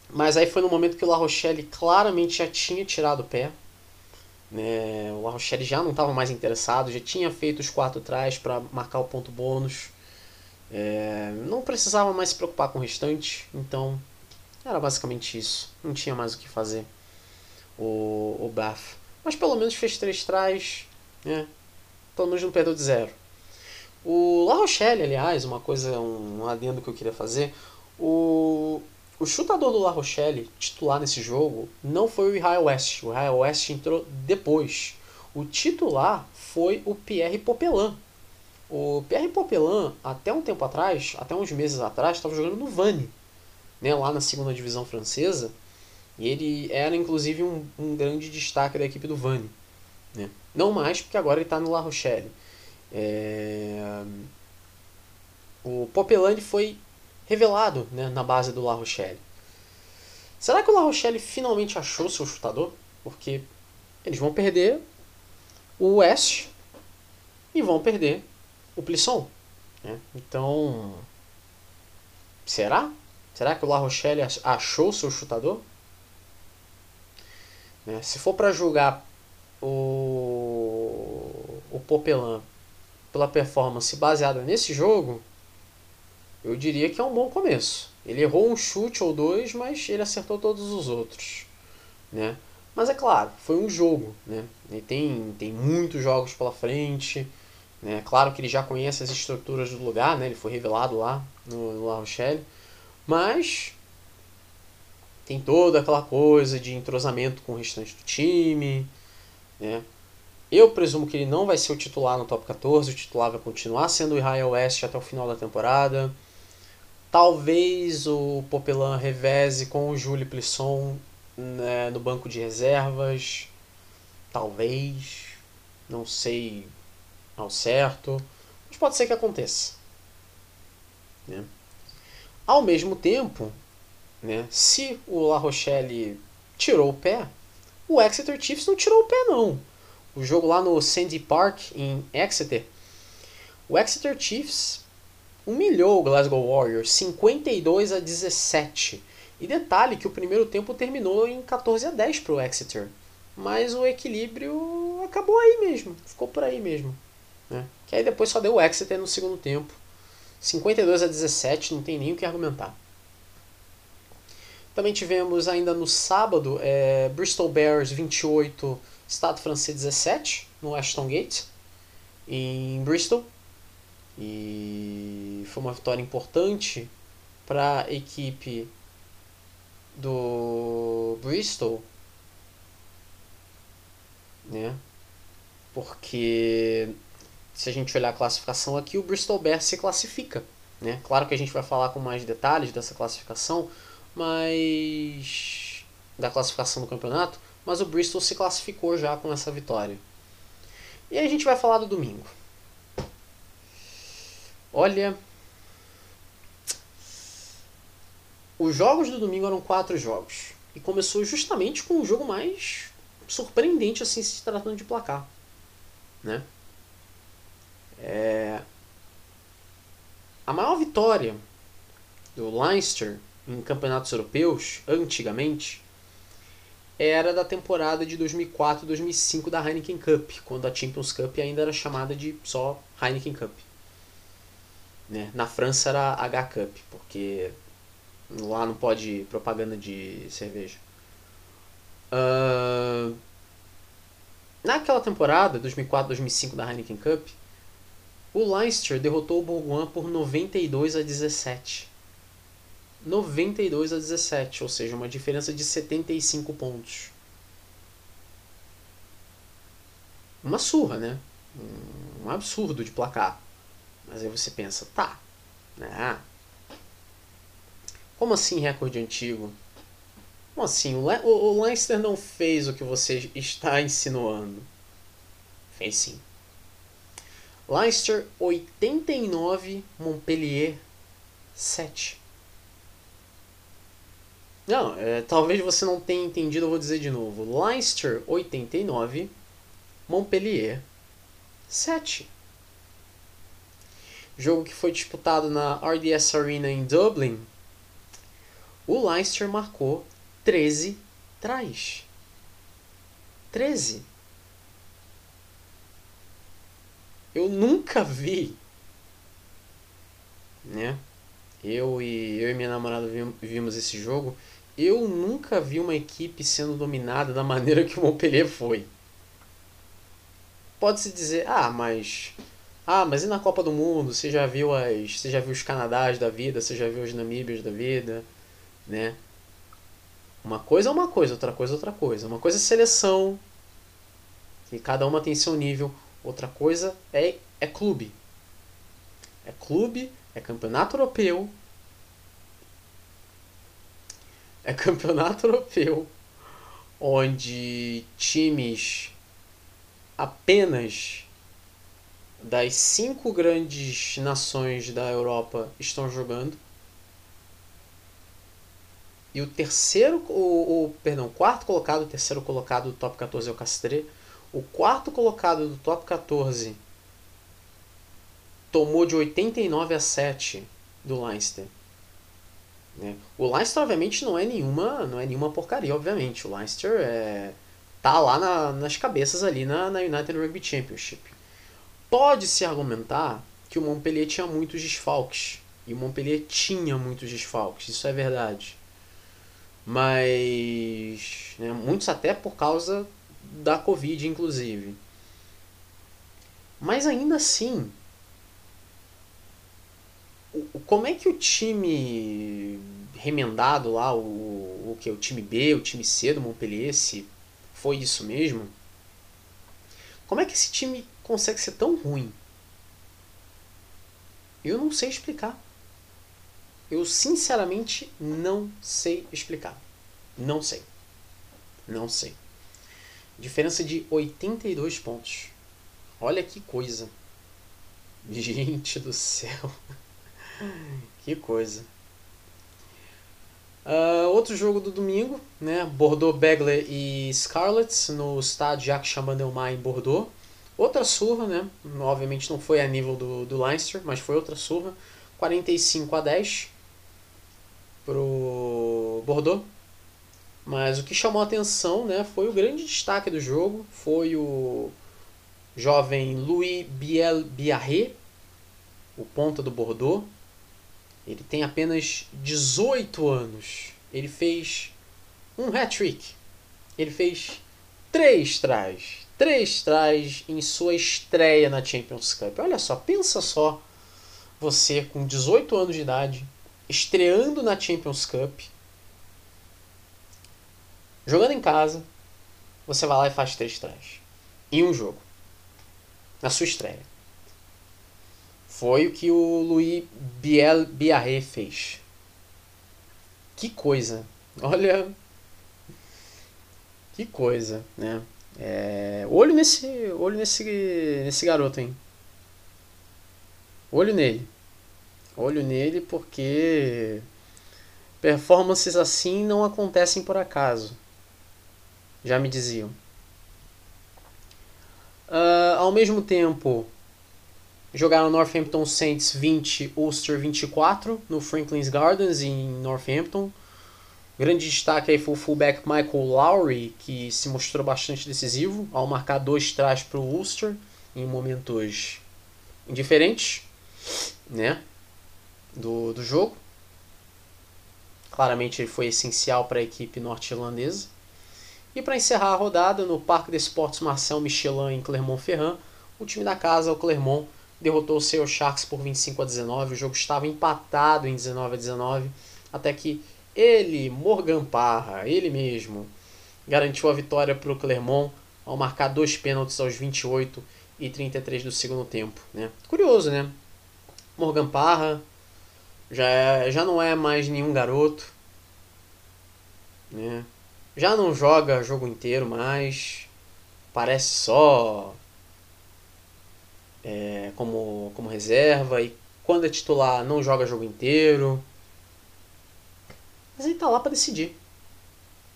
Mas aí foi no momento que o La Rochelle claramente já tinha tirado o pé. Né? O La Rochelle já não estava mais interessado, já tinha feito os quatro trás para marcar o ponto bônus. É, não precisava mais se preocupar com o restante, então era basicamente isso. Não tinha mais o que fazer o, o Bath. Mas pelo menos fez três trás, né? Pelo menos não perdeu de zero. O La Rochelle, aliás, uma coisa, um adendo que eu queria fazer. O, o chutador do La Rochelle, titular nesse jogo, não foi o Israel West. O Israel West entrou depois. O titular foi o Pierre Popelin. O Pierre Popelin, até um tempo atrás, até uns meses atrás, estava jogando no Vannes, né, lá na segunda divisão francesa. E ele era, inclusive, um, um grande destaque da equipe do Vannes. Né? Não mais, porque agora ele está no La Rochelle. É... O Popelin foi revelado né, na base do La Rochelle. Será que o La Rochelle finalmente achou seu chutador? Porque eles vão perder o West e vão perder o Plisson. Né? Então, será? Será que o La Rochelle achou seu chutador? Né? Se for para julgar o, o Popelin pela performance baseada nesse jogo, eu diria que é um bom começo. Ele errou um chute ou dois, mas ele acertou todos os outros, né? Mas é claro, foi um jogo, né? Ele tem, tem muitos jogos pela frente, né? Claro que ele já conhece as estruturas do lugar, né? Ele foi revelado lá no, no La Rochelle, mas tem toda aquela coisa de entrosamento com o restante do time, né? Eu presumo que ele não vai ser o titular no top 14, o titular vai continuar sendo o Israel West até o final da temporada. Talvez o Popelin reveze com o Júlio Plisson né, no banco de reservas. Talvez. Não sei ao certo. Mas pode ser que aconteça. Né? Ao mesmo tempo, né, se o La Rochelle tirou o pé, o Exeter Chiefs não tirou o pé não. O jogo lá no Sandy Park em Exeter, o Exeter Chiefs humilhou o Glasgow Warriors 52 a 17. E detalhe que o primeiro tempo terminou em 14 a 10 para o Exeter. Mas o equilíbrio acabou aí mesmo, ficou por aí mesmo. Né? Que aí depois só deu o Exeter no segundo tempo. 52 a 17, não tem nem o que argumentar. Também tivemos ainda no sábado é, Bristol Bears 28, Estado francês 17, no Ashton Gate, em Bristol. E foi uma vitória importante para a equipe do Bristol, né? Porque se a gente olhar a classificação aqui, o Bristol Bears se classifica Né? Claro que a gente vai falar com mais detalhes dessa classificação, mas da classificação do campeonato, mas o Bristol se classificou já com essa vitória. E a gente vai falar do domingo. Olha, os jogos do domingo eram quatro jogos e começou justamente com o jogo mais surpreendente assim se tratando de placar, né? É... A maior vitória do Leinster em campeonatos europeus, antigamente, era da temporada de 2004-2005 da Heineken Cup, quando a Champions Cup ainda era chamada de só Heineken Cup. Né? Na França era H Cup, porque lá não pode propaganda de cerveja. Uh, naquela temporada, 2004-2005 da Heineken Cup, o Leinster derrotou o Bourgoin por 92 a 17. 92 a 17, ou seja, uma diferença de 75 pontos. Uma surra, né? Um absurdo de placar. Mas aí você pensa, tá, né? Como assim recorde antigo? Como assim? O, Le o Leinster não fez o que você está insinuando? Fez sim. Leinster 89, Montpellier 7. Não, é, talvez você não tenha entendido, eu vou dizer de novo. Leinster 89, Montpellier 7. Jogo que foi disputado na RDS Arena em Dublin. O Leinster marcou 13 tries. 13. Eu nunca vi, né? Eu e eu e minha namorada vimos esse jogo. Eu nunca vi uma equipe sendo dominada da maneira que o Montpellier foi. Pode-se dizer, ah, mas ah, mas e na Copa do Mundo? Você já viu as, você já viu os Canadás da vida, você já viu os Namíbias da vida, né? Uma coisa é uma coisa, outra coisa é outra coisa. Uma coisa é seleção, que cada uma tem seu nível. Outra coisa é, é clube. É clube, é campeonato europeu. É campeonato europeu onde times apenas das cinco grandes nações da Europa estão jogando. E o terceiro, o, o perdão, quarto colocado, o terceiro colocado do top 14 é o Castre. O quarto colocado do top 14 tomou de 89 a 7 do Leinster. Né? O Leinster, obviamente, não é nenhuma, não é nenhuma porcaria, obviamente. O Leinster é, tá lá na, nas cabeças ali na, na United Rugby Championship. Pode-se argumentar que o Montpellier tinha muitos desfalques. E o Montpellier tinha muitos desfalques, isso é verdade. Mas. Né, muitos até por causa da Covid, inclusive. Mas ainda assim. Como é que o time remendado lá, o, o que? O time B, o time C do Montpellier, se foi isso mesmo? Como é que esse time consegue ser tão ruim? Eu não sei explicar. Eu sinceramente não sei explicar. Não sei. Não sei. Diferença de 82 pontos. Olha que coisa. Gente do céu. [laughs] que coisa. Uh, outro jogo do domingo, né? Bordeaux, Begler e Scarlets no estádio Jacques Chaban-Delmas em Bordeaux. Outra surra, né? Obviamente não foi a nível do, do Leinster, mas foi outra surra. 45 a 10 pro Bordeaux. Mas o que chamou a atenção né, foi o grande destaque do jogo, foi o jovem Louis Biel Biarré, o ponta do Bordeaux, ele tem apenas 18 anos. Ele fez um hat-trick. Ele fez três trás. Três trás em sua estreia na Champions Cup. Olha só, pensa só. Você com 18 anos de idade, estreando na Champions Cup, jogando em casa, você vai lá e faz três trás. Em um jogo. Na sua estreia. Foi o que o Louis Biel Biarré fez. Que coisa. Olha. Que coisa, né? É, olho nesse, olho nesse, nesse garoto, hein? Olho nele. Olho nele porque performances assim não acontecem por acaso. Já me diziam. Uh, ao mesmo tempo, jogaram Northampton Saints 20, Ulster 24 no Franklin's Gardens em Northampton. Grande destaque aí foi o fullback Michael Lowry, que se mostrou bastante decisivo ao marcar dois trás para o Ulster em momentos indiferentes né, do, do jogo. Claramente ele foi essencial para a equipe norte-irlandesa. E para encerrar a rodada, no Parque de Esportes Marcel Michelin em Clermont-Ferrand, o time da casa, o Clermont, derrotou o seu Sharks por 25 a 19. O jogo estava empatado em 19 a 19, até que ele, Morgan Parra, ele mesmo, garantiu a vitória para o Clermont ao marcar dois pênaltis aos 28 e 33 do segundo tempo. Né? Curioso, né? Morgan Parra já, é, já não é mais nenhum garoto. Né? Já não joga jogo inteiro mais. Parece só é, como, como reserva. E quando é titular não joga jogo inteiro. Mas ele tá lá para decidir.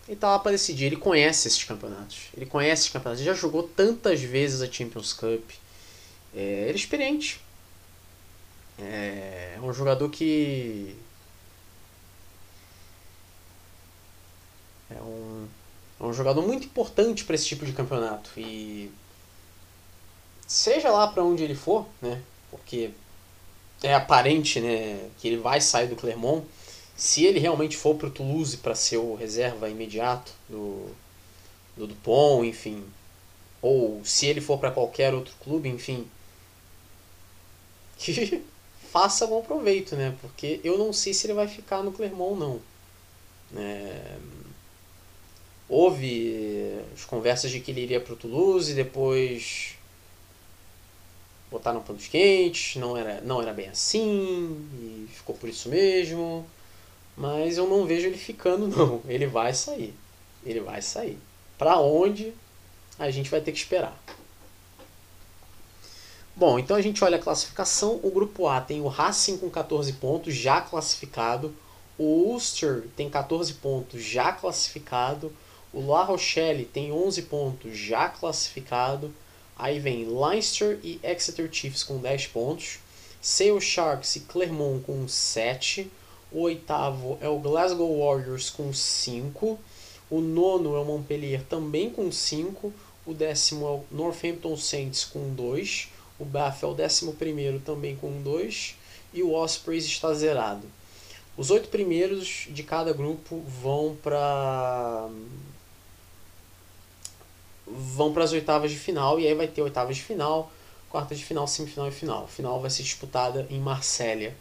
Ele tá lá para decidir. Ele conhece esses campeonatos. Ele conhece esses campeonatos. Ele já jogou tantas vezes a Champions Cup. É, ele é experiente. É, é um jogador que. É um, é um jogador muito importante para esse tipo de campeonato. E. Seja lá para onde ele for, né? Porque é aparente né, que ele vai sair do Clermont se ele realmente for para o Toulouse para ser o reserva imediato do, do Dupont, enfim, ou se ele for para qualquer outro clube, enfim, que [laughs] faça bom proveito, né? Porque eu não sei se ele vai ficar no Clermont ou não. É... Houve as conversas de que ele iria para o Toulouse, depois botaram panos quentes, não era, não era bem assim, e ficou por isso mesmo. Mas eu não vejo ele ficando, [laughs] não. Ele vai sair. Ele vai sair. Para onde a gente vai ter que esperar. Bom, então a gente olha a classificação. O grupo A tem o Racing com 14 pontos, já classificado. O Ulster tem 14 pontos, já classificado. O La Rochelle tem 11 pontos, já classificado. Aí vem Leinster e Exeter Chiefs com 10 pontos. Sale Sharks e Clermont com 7. O oitavo é o Glasgow Warriors com 5. O nono é o Montpellier também com 5. O décimo é o Northampton Saints com 2. O Bath é o décimo primeiro também com 2. E o Ospreys está zerado. Os oito primeiros de cada grupo vão para vão para as oitavas de final e aí vai ter oitavas de final, quartas de final, semifinal e final. A final vai ser disputada em Marsella.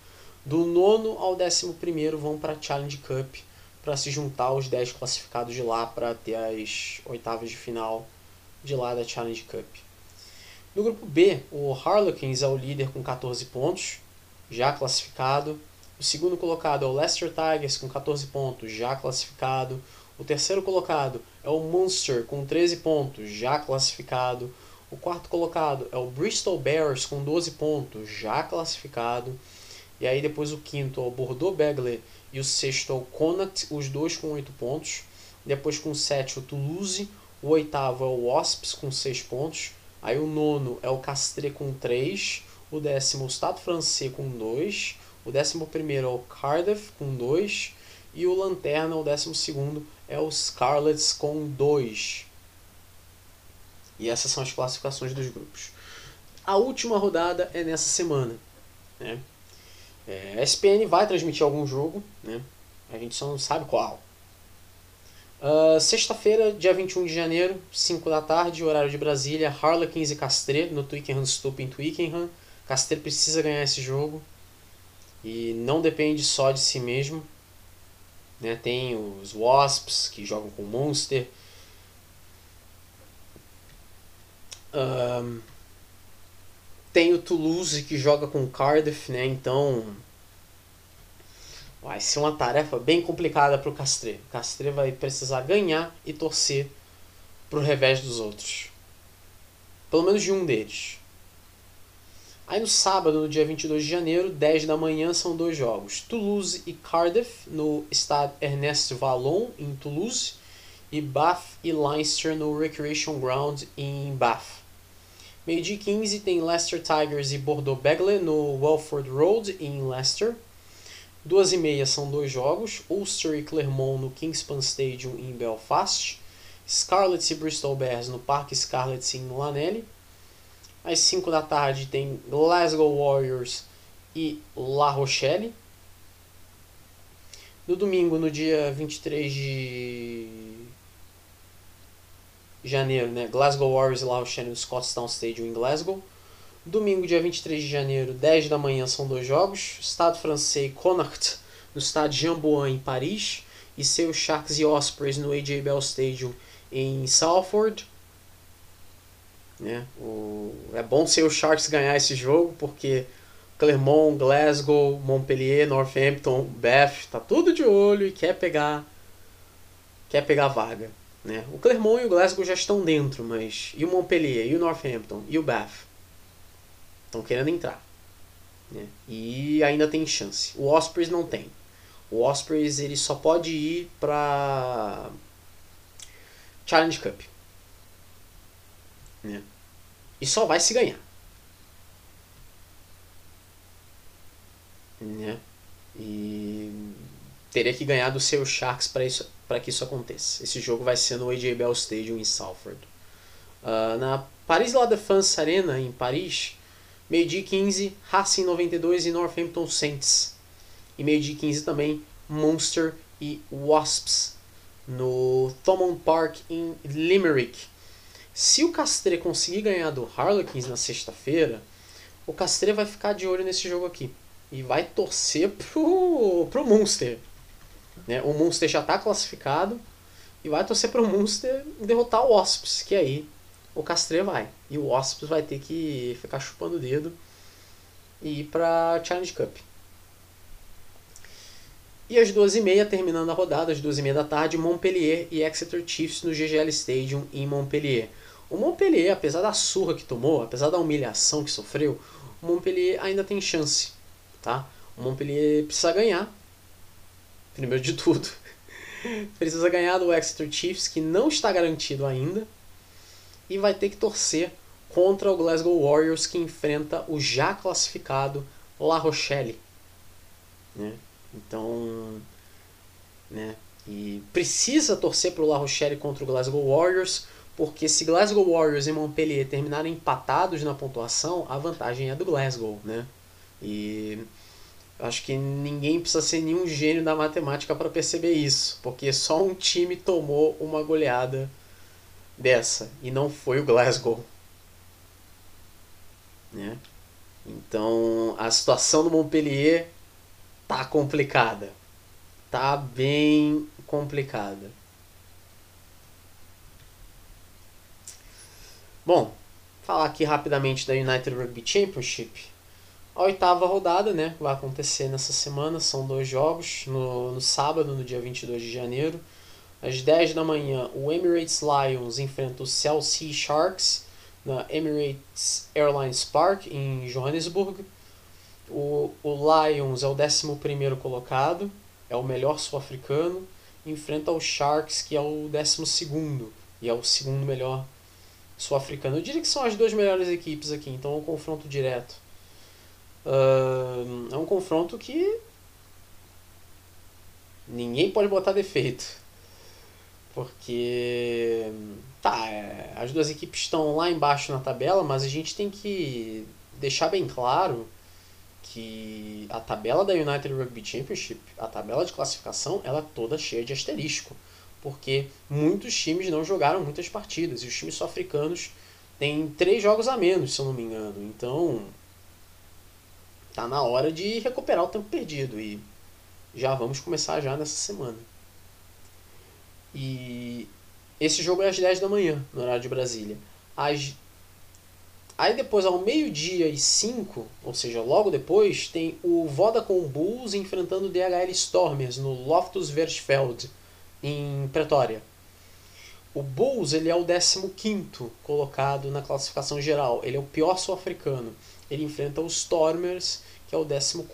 Do nono ao décimo primeiro vão para a Challenge Cup para se juntar aos 10 classificados de lá para ter as oitavas de final de lá da Challenge Cup. No grupo B, o Harlequins é o líder com 14 pontos, já classificado. O segundo colocado é o Leicester Tigers com 14 pontos, já classificado. O terceiro colocado é o Munster com 13 pontos, já classificado. O quarto colocado é o Bristol Bears com 12 pontos, já classificado. E aí depois o quinto é o Bordeaux Begley e o sexto é o Connacht, os dois com 8 pontos. Depois com 7 o Toulouse, o oitavo é o Wasps com 6 pontos. Aí o nono é o Castres com 3, o décimo o Stade Francês com 2, o décimo primeiro é o Cardiff com 2 e o Lanterna, o décimo segundo, é o Scarlets com 2. E essas são as classificações dos grupos. A última rodada é nessa semana. Né? É, a SPN vai transmitir algum jogo, né? a gente só não sabe qual. Uh, Sexta-feira, dia 21 de janeiro, 5 da tarde, horário de Brasília, Harlequins e Castre no Twickenham Stup em Twickenham. Castre precisa ganhar esse jogo e não depende só de si mesmo. Né? Tem os Wasps que jogam com Monster. Um, tem o Toulouse que joga com o Cardiff, né? Então vai ser uma tarefa bem complicada para o Castre. Castre vai precisar ganhar e torcer para o revés dos outros. Pelo menos de um deles. Aí no sábado, no dia 22 de janeiro, 10 da manhã, são dois jogos. Toulouse e Cardiff, no Stade Ernest Vallon, em Toulouse. E Bath e Leinster, no Recreation Ground, em Bath. Meio-dia 15 tem Leicester Tigers e Bordeaux Begley, no Welford Road, em Leicester. Duas e meia são dois jogos, Ulster e Clermont no Kingspan Stadium em Belfast, Scarlets e Bristol Bears no Parque Scarlets em Lanelli, às 5 da tarde tem Glasgow Warriors e La Rochelle. No domingo, no dia 23 de janeiro, né? Glasgow Warriors e La Rochelle no Scotstown Stadium em Glasgow. Domingo, dia 23 de janeiro, 10 da manhã, são dois jogos. Estado francês Connacht no estádio Jamboan em Paris. E seus Sharks e Ospreys no AJ Bell Stadium em Salford. Né? O, é bom ser o Sharks ganhar esse jogo, porque Clermont, Glasgow, Montpellier, Northampton, Bath, tá tudo de olho e quer pegar quer pegar vaga. Né? O Clermont e o Glasgow já estão dentro, mas e o Montpellier, e o Northampton, e o Bath? Estão querendo entrar. Né? E ainda tem chance. O Ospreys não tem. O Ospreys ele só pode ir para Challenge Cup. Né? E só vai se ganhar. Né? E teria que ganhar do seu Sharks para isso para que isso aconteça. Esse jogo vai ser no AJ Bell Stadium em Salford. Uh, na Paris La Défense Arena em Paris, meio-dia 15, Racing 92 e Northampton Saints. E meio-dia 15 também Munster e Wasps no Thomond Park em Limerick. Se o Castre conseguir ganhar do Harlequins na sexta-feira, o Castre vai ficar de olho nesse jogo aqui. E vai torcer [laughs] pro, pro Munster. Né? O Munster já está classificado. E vai torcer pro Munster derrotar o Wasps, que aí o Castre vai. E o Wasps vai ter que ficar chupando o dedo e ir pra Challenge Cup. E às 12h30, terminando a rodada, às 12h30 da tarde, Montpellier e Exeter Chiefs no GGL Stadium em Montpellier. O Montpellier, apesar da surra que tomou, apesar da humilhação que sofreu, o Montpellier ainda tem chance. Tá? O Montpellier precisa ganhar, primeiro de tudo. [laughs] precisa ganhar do Exeter Chiefs, que não está garantido ainda, e vai ter que torcer contra o Glasgow Warriors, que enfrenta o já classificado La Rochelle. Né? Então, né? E precisa torcer para o La Rochelle contra o Glasgow Warriors, porque se Glasgow Warriors e Montpellier terminarem empatados na pontuação, a vantagem é do Glasgow, né? E acho que ninguém precisa ser nenhum gênio da matemática para perceber isso, porque só um time tomou uma goleada dessa e não foi o Glasgow, né? Então a situação do Montpellier tá complicada. Tá bem complicada. Bom, falar aqui rapidamente da United Rugby Championship. A oitava rodada, né, vai acontecer nessa semana, são dois jogos, no, no sábado, no dia 22 de janeiro, às 10 da manhã, o Emirates Lions enfrenta o Chelsea Sharks na Emirates Airlines Park, em Johannesburg. O, o Lions é o 11 colocado, é o melhor sul-africano, enfrenta o Sharks, que é o 12 e é o segundo melhor sul-africano. Eu diria que são as duas melhores equipes aqui, então é um confronto direto. Uh, é um confronto que ninguém pode botar defeito. Porque tá, é, as duas equipes estão lá embaixo na tabela, mas a gente tem que deixar bem claro que a tabela da United Rugby Championship, a tabela de classificação, ela é toda cheia de asterisco, porque muitos times não jogaram muitas partidas e os times sul-africanos têm três jogos a menos, se eu não me engano. Então, tá na hora de recuperar o tempo perdido e já vamos começar já nessa semana. E esse jogo é às 10 da manhã, no horário de Brasília. Às Aí depois, ao meio-dia e 5, ou seja, logo depois, tem o Vodacom Bulls enfrentando o DHL Stormers no Loftus Versfeld, em Pretória. O Bulls ele é o 15 colocado na classificação geral. Ele é o pior sul-africano. Ele enfrenta os Stormers, que é o 14,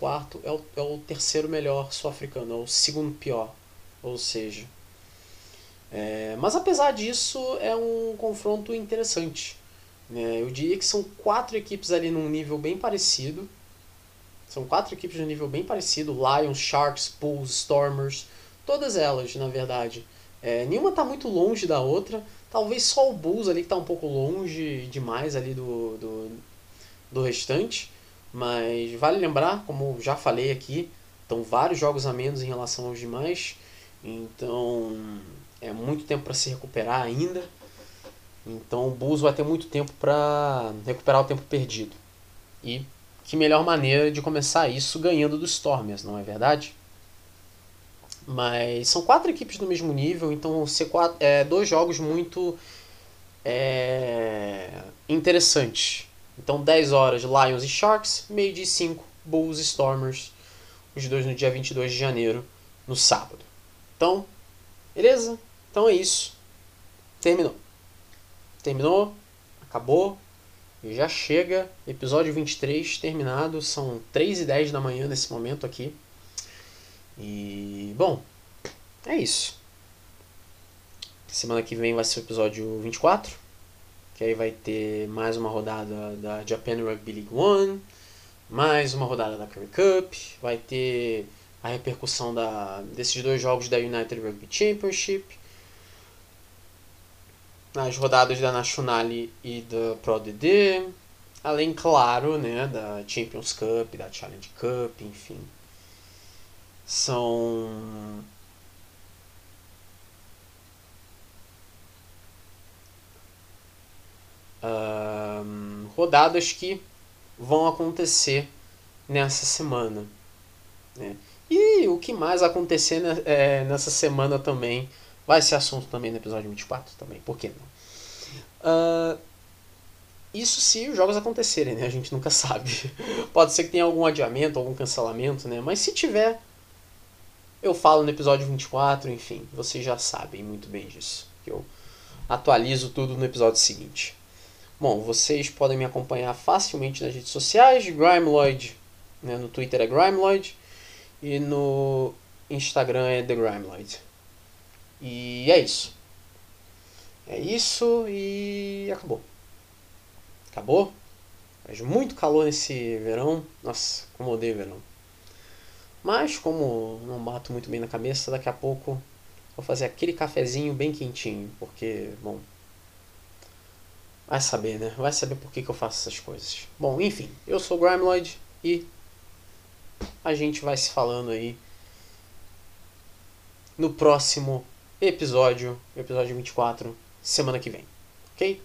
é o, é o terceiro melhor sul-africano, é o segundo pior. Ou seja. É, mas apesar disso, é um confronto interessante. Né? Eu diria que são quatro equipes ali num nível bem parecido. São quatro equipes de um nível bem parecido: Lions, Sharks, Bulls, Stormers. Todas elas, na verdade. É, nenhuma está muito longe da outra. Talvez só o Bulls ali que está um pouco longe demais ali do, do, do restante. Mas vale lembrar, como já falei aqui, estão vários jogos a menos em relação aos demais. Então é muito tempo para se recuperar ainda. Então o Bulls vai ter muito tempo para recuperar o tempo perdido. E que melhor maneira de começar isso ganhando dos Stormers, não é verdade? Mas são quatro equipes do mesmo nível, então vão ser quatro, é, dois jogos muito é, interessantes. Então 10 horas Lions e Sharks, meio de 5 Bulls e Stormers, os dois no dia 22 de janeiro, no sábado. Então, beleza? Então é isso. Terminou. Terminou, acabou, já chega. Episódio 23 terminado, são 3 e 10 da manhã nesse momento aqui. E, bom, é isso. Semana que vem vai ser o episódio 24, que aí vai ter mais uma rodada da Japan Rugby League One, mais uma rodada da Curry Cup, vai ter a repercussão da, desses dois jogos da United Rugby Championship, as rodadas da Nationale e da Pro DD, além, claro, né, da Champions Cup, da Challenge Cup, enfim. São um, rodadas que vão acontecer nessa semana. Né? E o que mais acontecer é, nessa semana também vai ser assunto também no episódio 24 também, por que não? Uh, isso se os jogos acontecerem, né? A gente nunca [laughs] sabe. Pode ser que tenha algum adiamento, algum cancelamento, né? Mas se tiver, eu falo no episódio 24, enfim, vocês já sabem muito bem disso. Que eu atualizo tudo no episódio seguinte. Bom, vocês podem me acompanhar facilmente nas redes sociais, Grimeloid, né, no Twitter é Grimeloid e no Instagram é The Grimeloid. E é isso. É isso e acabou. Acabou. Faz muito calor nesse verão. Nossa, como odeio verão. Mas como não bato muito bem na cabeça, daqui a pouco vou fazer aquele cafezinho bem quentinho, porque, bom, vai saber, né? Vai saber por que, que eu faço essas coisas. Bom, enfim, eu sou o Grimeloid e a gente vai se falando aí no próximo episódio, episódio 24, semana que vem, ok?